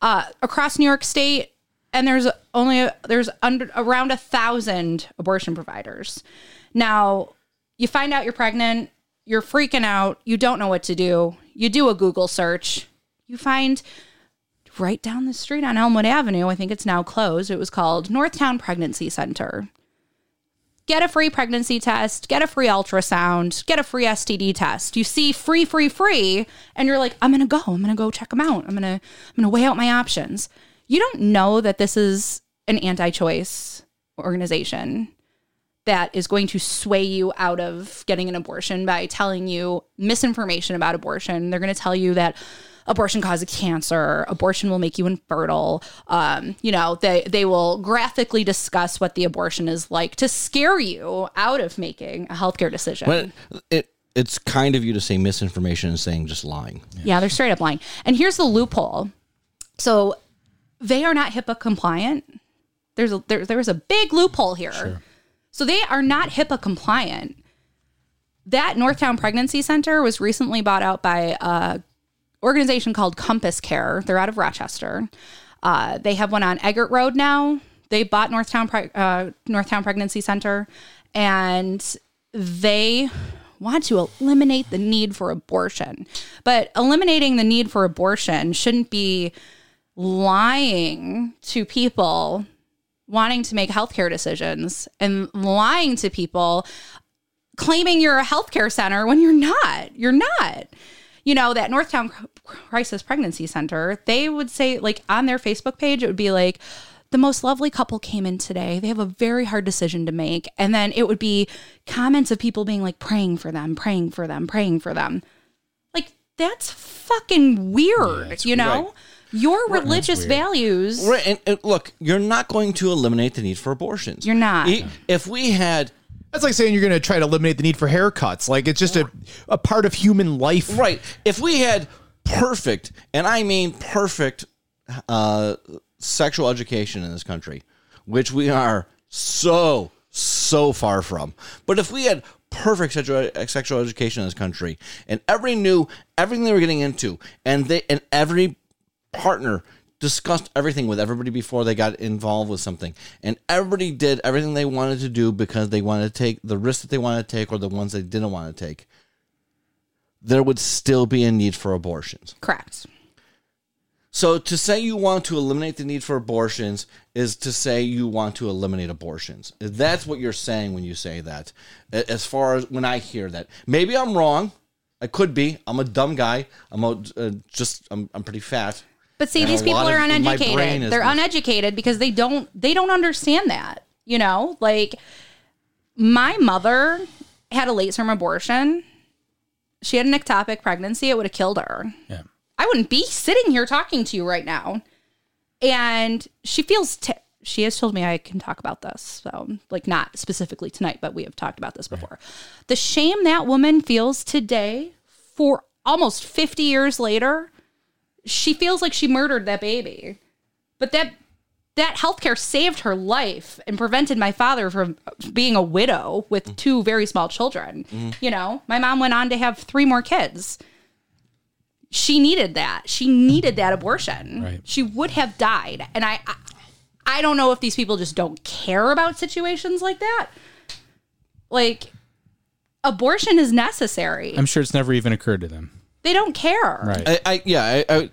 uh, across New York State, and there's only there's under around a thousand abortion providers. Now, you find out you're pregnant, you're freaking out, you don't know what to do. You do a Google search, you find right down the street on Elmwood Avenue. I think it's now closed. It was called Northtown Pregnancy Center get a free pregnancy test, get a free ultrasound, get a free STD test. You see free, free, free, and you're like, I'm gonna go. I'm gonna go check them out. I'm gonna, I'm gonna weigh out my options. You don't know that this is an anti-choice organization that is going to sway you out of getting an abortion by telling you misinformation about abortion. They're going to tell you that abortion causes cancer, abortion will make you infertile. Um, you know, they they will graphically discuss what the abortion is like to scare you out of making a healthcare decision. But it it's kind of you to say misinformation and saying just lying. Yeah, they're straight up lying. And here's the loophole. So they are not HIPAA compliant. There's a there, there's a big loophole here. So they are not HIPAA compliant. That Northtown Pregnancy Center was recently bought out by a organization called Compass Care. They're out of Rochester. Uh, they have one on Eggert Road now. They bought Northtown Pre- uh, Northtown Pregnancy Center, and they want to eliminate the need for abortion. But eliminating the need for abortion shouldn't be lying to people wanting to make healthcare decisions and lying to people, claiming you're a healthcare center when you're not. You're not. You know, that Northtown Crisis Pregnancy Center, they would say, like, on their Facebook page, it would be like, the most lovely couple came in today. They have a very hard decision to make. And then it would be comments of people being like, praying for them, praying for them, praying for them. Like, that's fucking weird, it's you know? Right. Your religious values. Right, and, and look, you're not going to eliminate the need for abortions. You're not. I- If we had That's like saying you're going to try to eliminate the need for haircuts. Like it's just a, a part of human life. right, if we had perfect, and I mean perfect, uh, sexual education in this country, which we are so so far from, but if we had perfect sexual, sexual education in this country, and every knew everything they were getting into, and they and every partner discussed everything with everybody before they got involved with something. And everybody did everything they wanted to do because they wanted to take the risks that they wanted to take or the ones they didn't want to take. There would still be a need for abortions. Correct. so to say you want to eliminate the need for abortions is to say you want to eliminate abortions. That's what you're saying when you say that. As far as when i hear that. Maybe i'm wrong. I could be. I'm a dumb guy. I'm a, uh, just I'm, I'm pretty fat But see, And these people are of my brain uneducated. They're mis- uneducated because they don't they don't understand that. You know, like my mother had a late term abortion. She had an ectopic pregnancy. It would have killed her. Yeah. I wouldn't be sitting here talking to you right now. And she feels t- she has told me I can talk about this. So, like not specifically tonight, but we have talked about this before. The shame that woman feels today for almost 50 years later, she feels like she murdered that baby. But that that healthcare saved her life and prevented my father from being a widow with mm. two very small children. Mm. You know, my mom went on to have three more kids. She needed that. She needed that abortion. Right. She would have died. And I, I I don't know if these people just don't care about situations like that. Like abortion is necessary. I'm sure it's never even occurred to them. They don't care. Right. I, I yeah, I, I,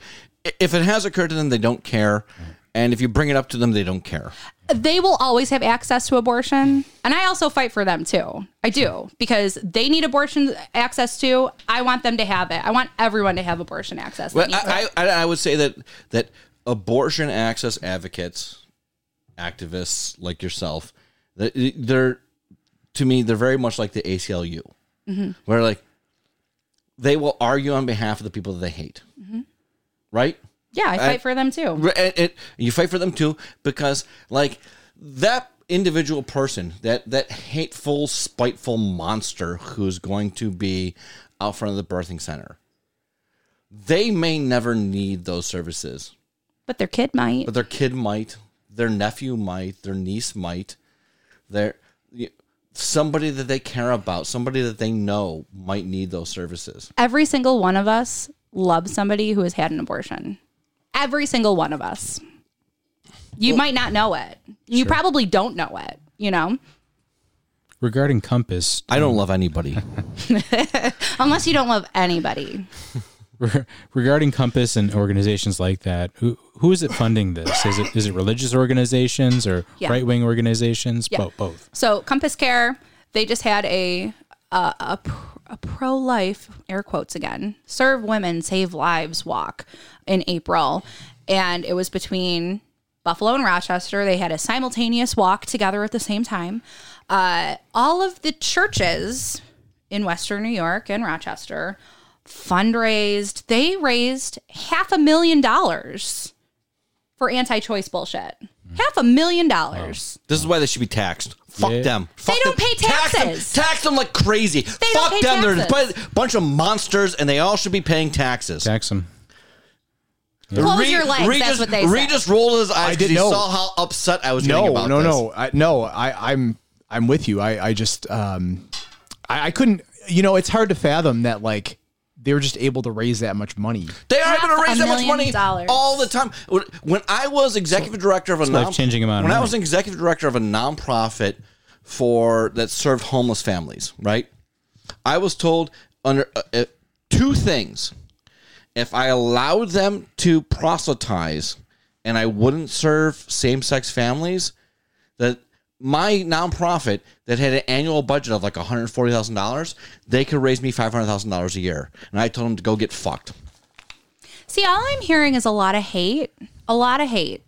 if it has occurred to them, they don't care, and if you bring it up to them, they don't care. they will always have access to abortion. And i also fight for them too. I do. Because they need abortion access too. I want them to have it. I want everyone to have abortion access. Well. I, I, I would say that that abortion access advocates, activists like yourself, that they're to me they're very much like the ACLU, mm-hmm. where like they will argue on behalf of the people that they hate, mm-hmm. right? yeah i fight for them too. Re- and- and you fight for them too because like that individual person that that hateful spiteful monster who's going to be out front of the birthing center they may never need those services. But their kid might. But their kid might. Their nephew might. Their niece might. Their somebody that they care about somebody that they know might need those services. Every single one of us loves somebody who has had an abortion. Every single one of us. You might not know it. You probably don't know it you know? Regarding Compass, i don't um, love anybody. Unless you don't love anybody. re- regarding Compass and organizations like that, who who is it funding this? Is it is it religious organizations or Yeah. right wing organizations? Yeah. Bo- both. So Compass Care, they just had a a, a, pr- a pro life air quotes again serve women save lives walk in April, and it was between Buffalo and Rochester. They had a simultaneous walk together at the same time. Uh, all of the churches in Western New York and Rochester fundraised. They raised half a million dollars for anti-choice bullshit. Half a million dollars. This is why they should be taxed. Fuck Yeah. them. Fuck don't them. pay Tax them. taxes. Tax them like crazy. don't Fuck pay them. They're a taxes. bu- bunch of monsters, and they all should be paying taxes. Tax them. Close Reed- your legs. Reed that's just, what they Reed say. just rolled his eyes because didn't he know. saw how upset I was getting No, about no, this. no, I, no. I, I'm I'm with you. I, I just um, I, I couldn't. You know, it's hard to fathom that like they were just able to raise that much money. They are able to Half raise that much money dollars. all the time. When- When I was executive director of a non- life-changing amount of when I was an executive director of a nonprofit for that served homeless families, right? I was told under uh, uh, two things: if I allowed them to proselytize and I wouldn't serve same-sex families, that my nonprofit that had an annual budget of like one hundred forty thousand dollars, they could raise me five hundred thousand dollars a year, and I told them to go get fucked. See, all I'm hearing is a lot of hate, a lot of hate,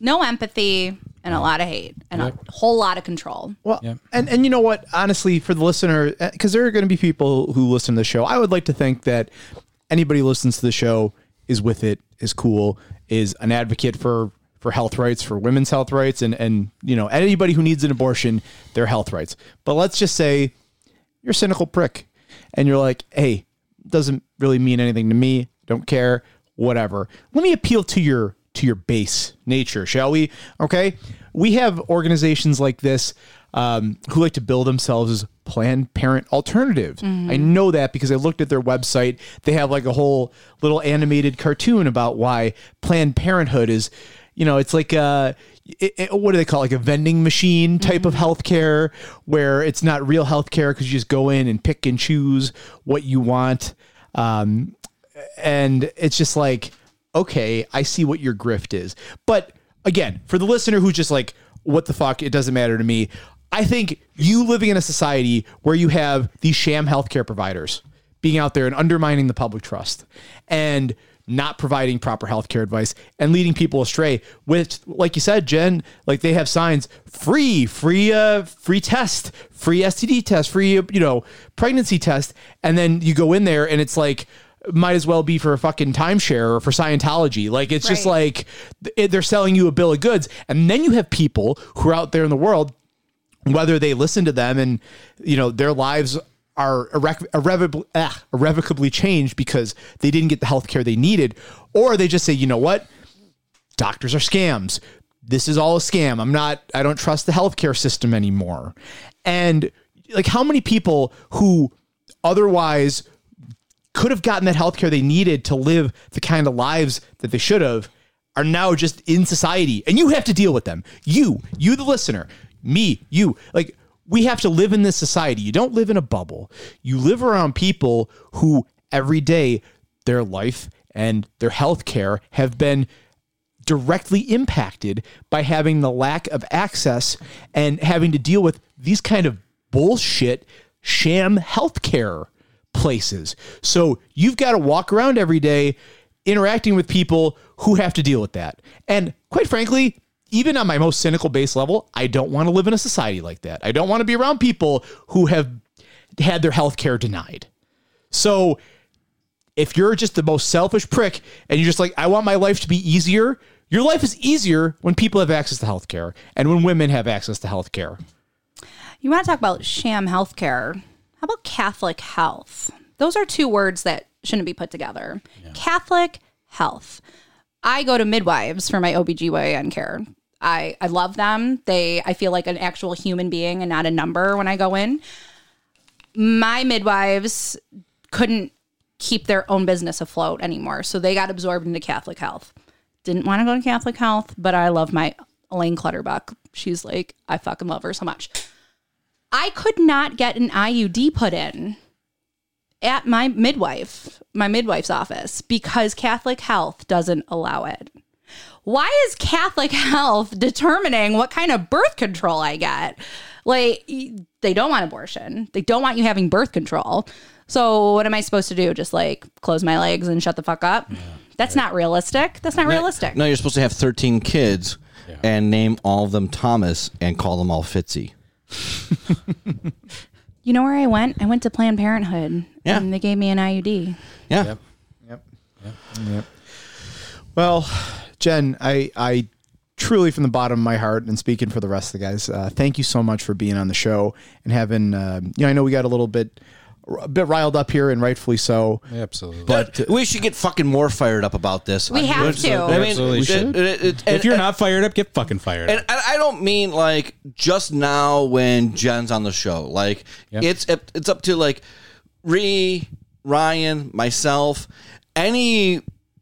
no empathy, and a lot of hate, and a whole lot of control. Well, and and you know what? Honestly, for the listener, uh, because there are going to be people who listen to the show, I would like to think that anybody who listens to the show is with it, is cool, is an advocate for for health rights, for women's health rights, and and you know anybody who needs an abortion, their health rights. But let's just say you're a cynical prick, and you're like, hey, doesn't really mean anything to me. Don't care. Whatever. Let me appeal to your to your base nature, shall we? Okay. We have organizations like this um, who like to bill themselves as Planned Parent alternatives. I know that because I looked at their website. They have like a whole little animated cartoon about why Planned Parenthood is, you know, it's like uh it, it- what do they call it? like a vending machine type of healthcare where it's not real healthcare because you just go in and pick and choose what you want. Um, and it's just like okay i see what your grift is but again for the listener who's just like what the fuck it doesn't matter to me i think you living in a society where you have these sham healthcare providers being out there and undermining the public trust and not providing proper healthcare advice and leading people astray which like you said jen like they have signs free free uh free test free std test free you know pregnancy test. And then you go in there and it's like might as well be for a fucking timeshare or for Scientology. Like it's just like it, they're selling you a bill of goods, and then you have people who are out there in the world, whether they listen to them and you know their lives are irrec- irrevocably, ah, irrevocably changed because they didn't get the health care they needed, or they just say, you know what, doctors are scams. This is all a scam. I'm not, I don't trust the healthcare system anymore. And like, how many people who otherwise could have gotten that healthcare they needed to live the kind of lives that they should have are now just in society and you have to deal with them. You, you the listener, me, you, like we have to live in this society. You don't live in a bubble. You live around people who every day their life and their health care have been directly impacted by having the lack of access and having to deal with these kind of bullshit sham healthcare places. So you've got to walk around every day interacting with people who have to deal with that. And quite frankly, even on my most cynical base level, I don't want to live in a society like that. I don't want to be around people who have had their health care denied. So if you're just the most selfish prick and you're just like, I want my life to be easier, your life is easier when people have access to healthcare and when women have access to healthcare. You want to talk about sham healthcare? How about Catholic health? Those are two words that shouldn't be put together. Catholic health. I go to midwives for my OBGYN care. I, I love them. They I feel like an actual human being and not a number when I go in. My midwives couldn't keep their own business afloat anymore. So they got absorbed into Catholic health. Didn't want to go to Catholic health, but I love my Elaine Clutterbuck. She's like, I fucking love her so much. I could not get an IUD put in at my midwife, my midwife's office, because Catholic Health doesn't allow it. Why is Catholic Health determining what kind of birth control I get? Like, they don't want abortion. They don't want you having birth control. So, what am I supposed to do? Just like close my legs and shut the fuck up? That's not realistic. That's not realistic. No, you're supposed to have 13 kids and name all of them Thomas and call them all Fitzy. You know where I went? I went to Planned Parenthood. Yeah. And they gave me an IUD. Yeah. Yep. Yep. yep. yep. Well, Jen, I, I truly, from the bottom of my heart, and speaking for the rest of the guys, uh, thank you so much for being on the show and having. Uh, you know, I know we got a little bit, a bit riled up here, and rightfully so. Absolutely. But We should get fucking more fired up about this. We have to. I mean, Absolutely it- should. it- it- if and- you're not fired up, get fucking fired And up. I I don't mean like just now when Jen's on the show. Like Yeah. it's it's up to like Ree, Ryan, myself, any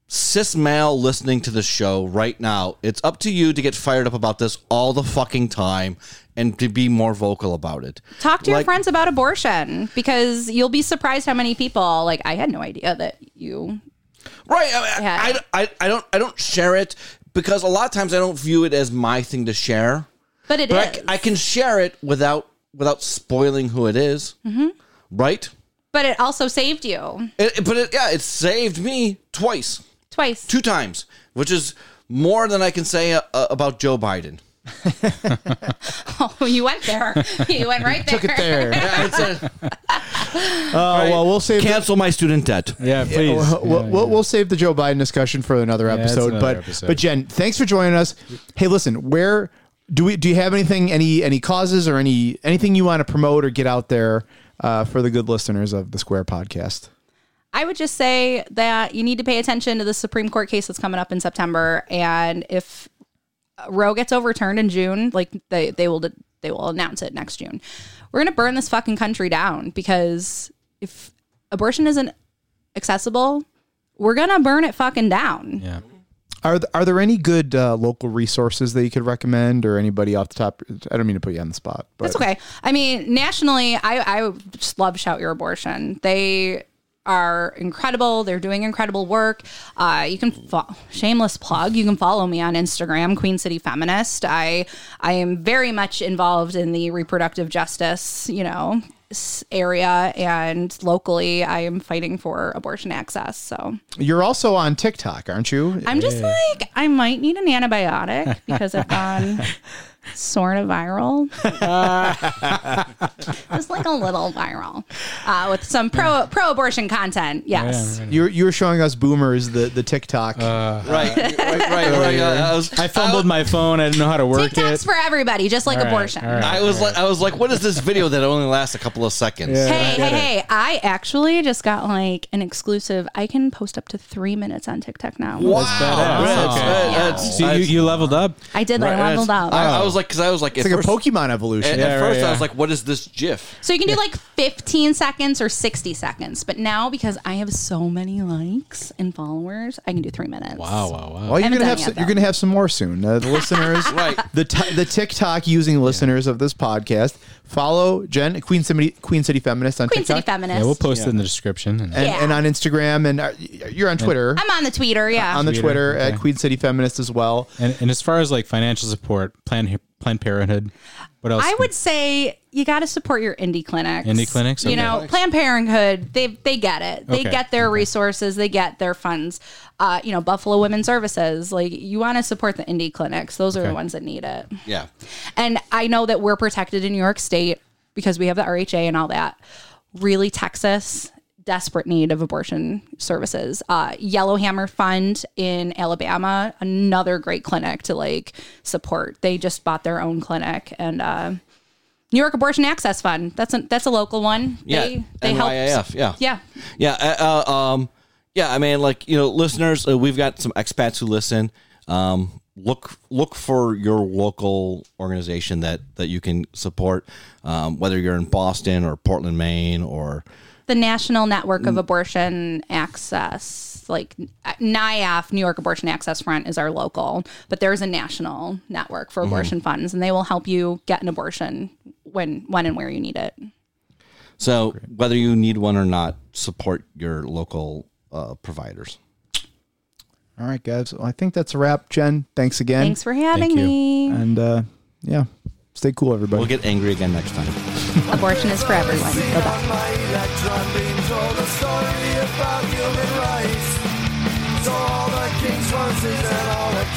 cis male listening to the show right now. It's up to you to get fired up about this all the fucking time and to be more vocal about it. Talk to your friends about abortion because you'll be surprised how many people like I had no idea that you Right. I, mean. I, I, I don't I don't share it because a lot of times I don't view it as my thing to share. But it but is. I, I can share it without without spoiling who it is. Mm-hmm. right? but it also saved you it- but it, yeah, it saved me twice, twice. two times, which is more than I can say uh, uh, about Joe Biden. Oh, you went there. You went right there. Took it there. Yeah, it's a- Oh well, we'll save. cancel my student debt. Yeah, please. We'll, we'll, we'll, we'll save the Joe Biden discussion for another that's episode. another but episode. but Jen, thanks for joining us. Hey, listen, where do we do you have anything any any causes or any anything you want to promote or get out there uh, for the good listeners of the Square Podcast? I would just say that you need to pay attention to the Supreme Court case that's coming up in September, and if Roe gets overturned in June, like they they will they will announce it next June. We're gonna burn this fucking country down because if abortion isn't accessible, we're gonna burn it fucking down. yeah. Are th- are there any good uh, local resources that you could recommend or anybody off the top? I don't mean to put you on the spot, but That's okay. I mean, nationally, I I just love Shout Your Abortion. They are incredible. They're doing incredible work. Uh, you can fo- shameless plug. You can follow me on Instagram, Queen City Feminist. I I am very much involved in the reproductive justice, you know, area and locally I am fighting for abortion access. So You're also on TikTok, aren't you? I'm just like I might need an antibiotic because I've gone sort of viral. just like a little viral uh, with some pro pro abortion content. Yes. You you were showing us boomers the the TikTok. Right, right, right. right. I, was, I fumbled my phone. I didn't know how to work TikTok's it. for everybody, just like All right, abortion. all right. I was like, I was like, what is this video that only lasts a couple of seconds? Yeah. Hey, hey, hey! I actually just got like an exclusive. I can post up to three minutes on TikTok now. Wow, badass. that's, Okay. that- that's- So you, you leveled up. I did. I leveled up. I, I was like, because I was like, it's at like first, a Pokemon evolution. At, Yeah, at right, first, I yeah. was like, what is this GIF? So you can do like 15 seconds or 60 seconds, but now because I have so many likes and followers, I can do three minutes. Wow, wow, wow. Well, you're haven't gonna done have it some, you're though. gonna have some more soon. Uh, the listeners, Right. The t- the TikTok using listeners of this podcast follow Jen Queen City Queen City Feminist on Queen City TikTok Feminist. yeah, we'll post it in the description. And, and, Yeah. and on Instagram and uh, you're on Twitter I'm on the Twitter, yeah. on the Twitter, Twitter okay. at Queen City Feminist as well. and and as far as like financial support, Planned Planned Parenthood. What else? I would say you got to support your indie clinics. Indie clinics? You Okay. know, Planned Parenthood, they they get it. They Okay. get their resources, they get their funds. Uh, you know, Buffalo Women's Services, like you want to support the indie clinics. Those are the ones that need it. Yeah. And I know that we're protected in New York State because we have the RHA and all that. Really, Texas, desperate need of abortion services. Uh, Yellowhammer Fund in Alabama, another great clinic to like support. They just bought their own clinic and. Uh, New York Abortion Access Fund. That's a that's a local one. Yeah. They they help. NYAF, yeah. Yeah. Yeah. Uh, uh, um, yeah. I mean, like you know, listeners, uh, we've got some expats who listen. Um, look look for your local organization that that you can support, um, whether you're in Boston or Portland, Maine, or the National Network Mm. of Abortion Access, like NYAF, New York Abortion Access Front, is our local, but there's a national network Mm-hmm. for abortion funds, and they will help you get an abortion when, when and where you need it. so whether you need one or not, support your local uh, providers. All right, guys. Well, I think that's a wrap. Jen, thanks again. Thanks for having you. me. And uh, yeah, stay cool, everybody. We'll get angry again next time. Abortion is for everyone. Bye bye. king's horses and all the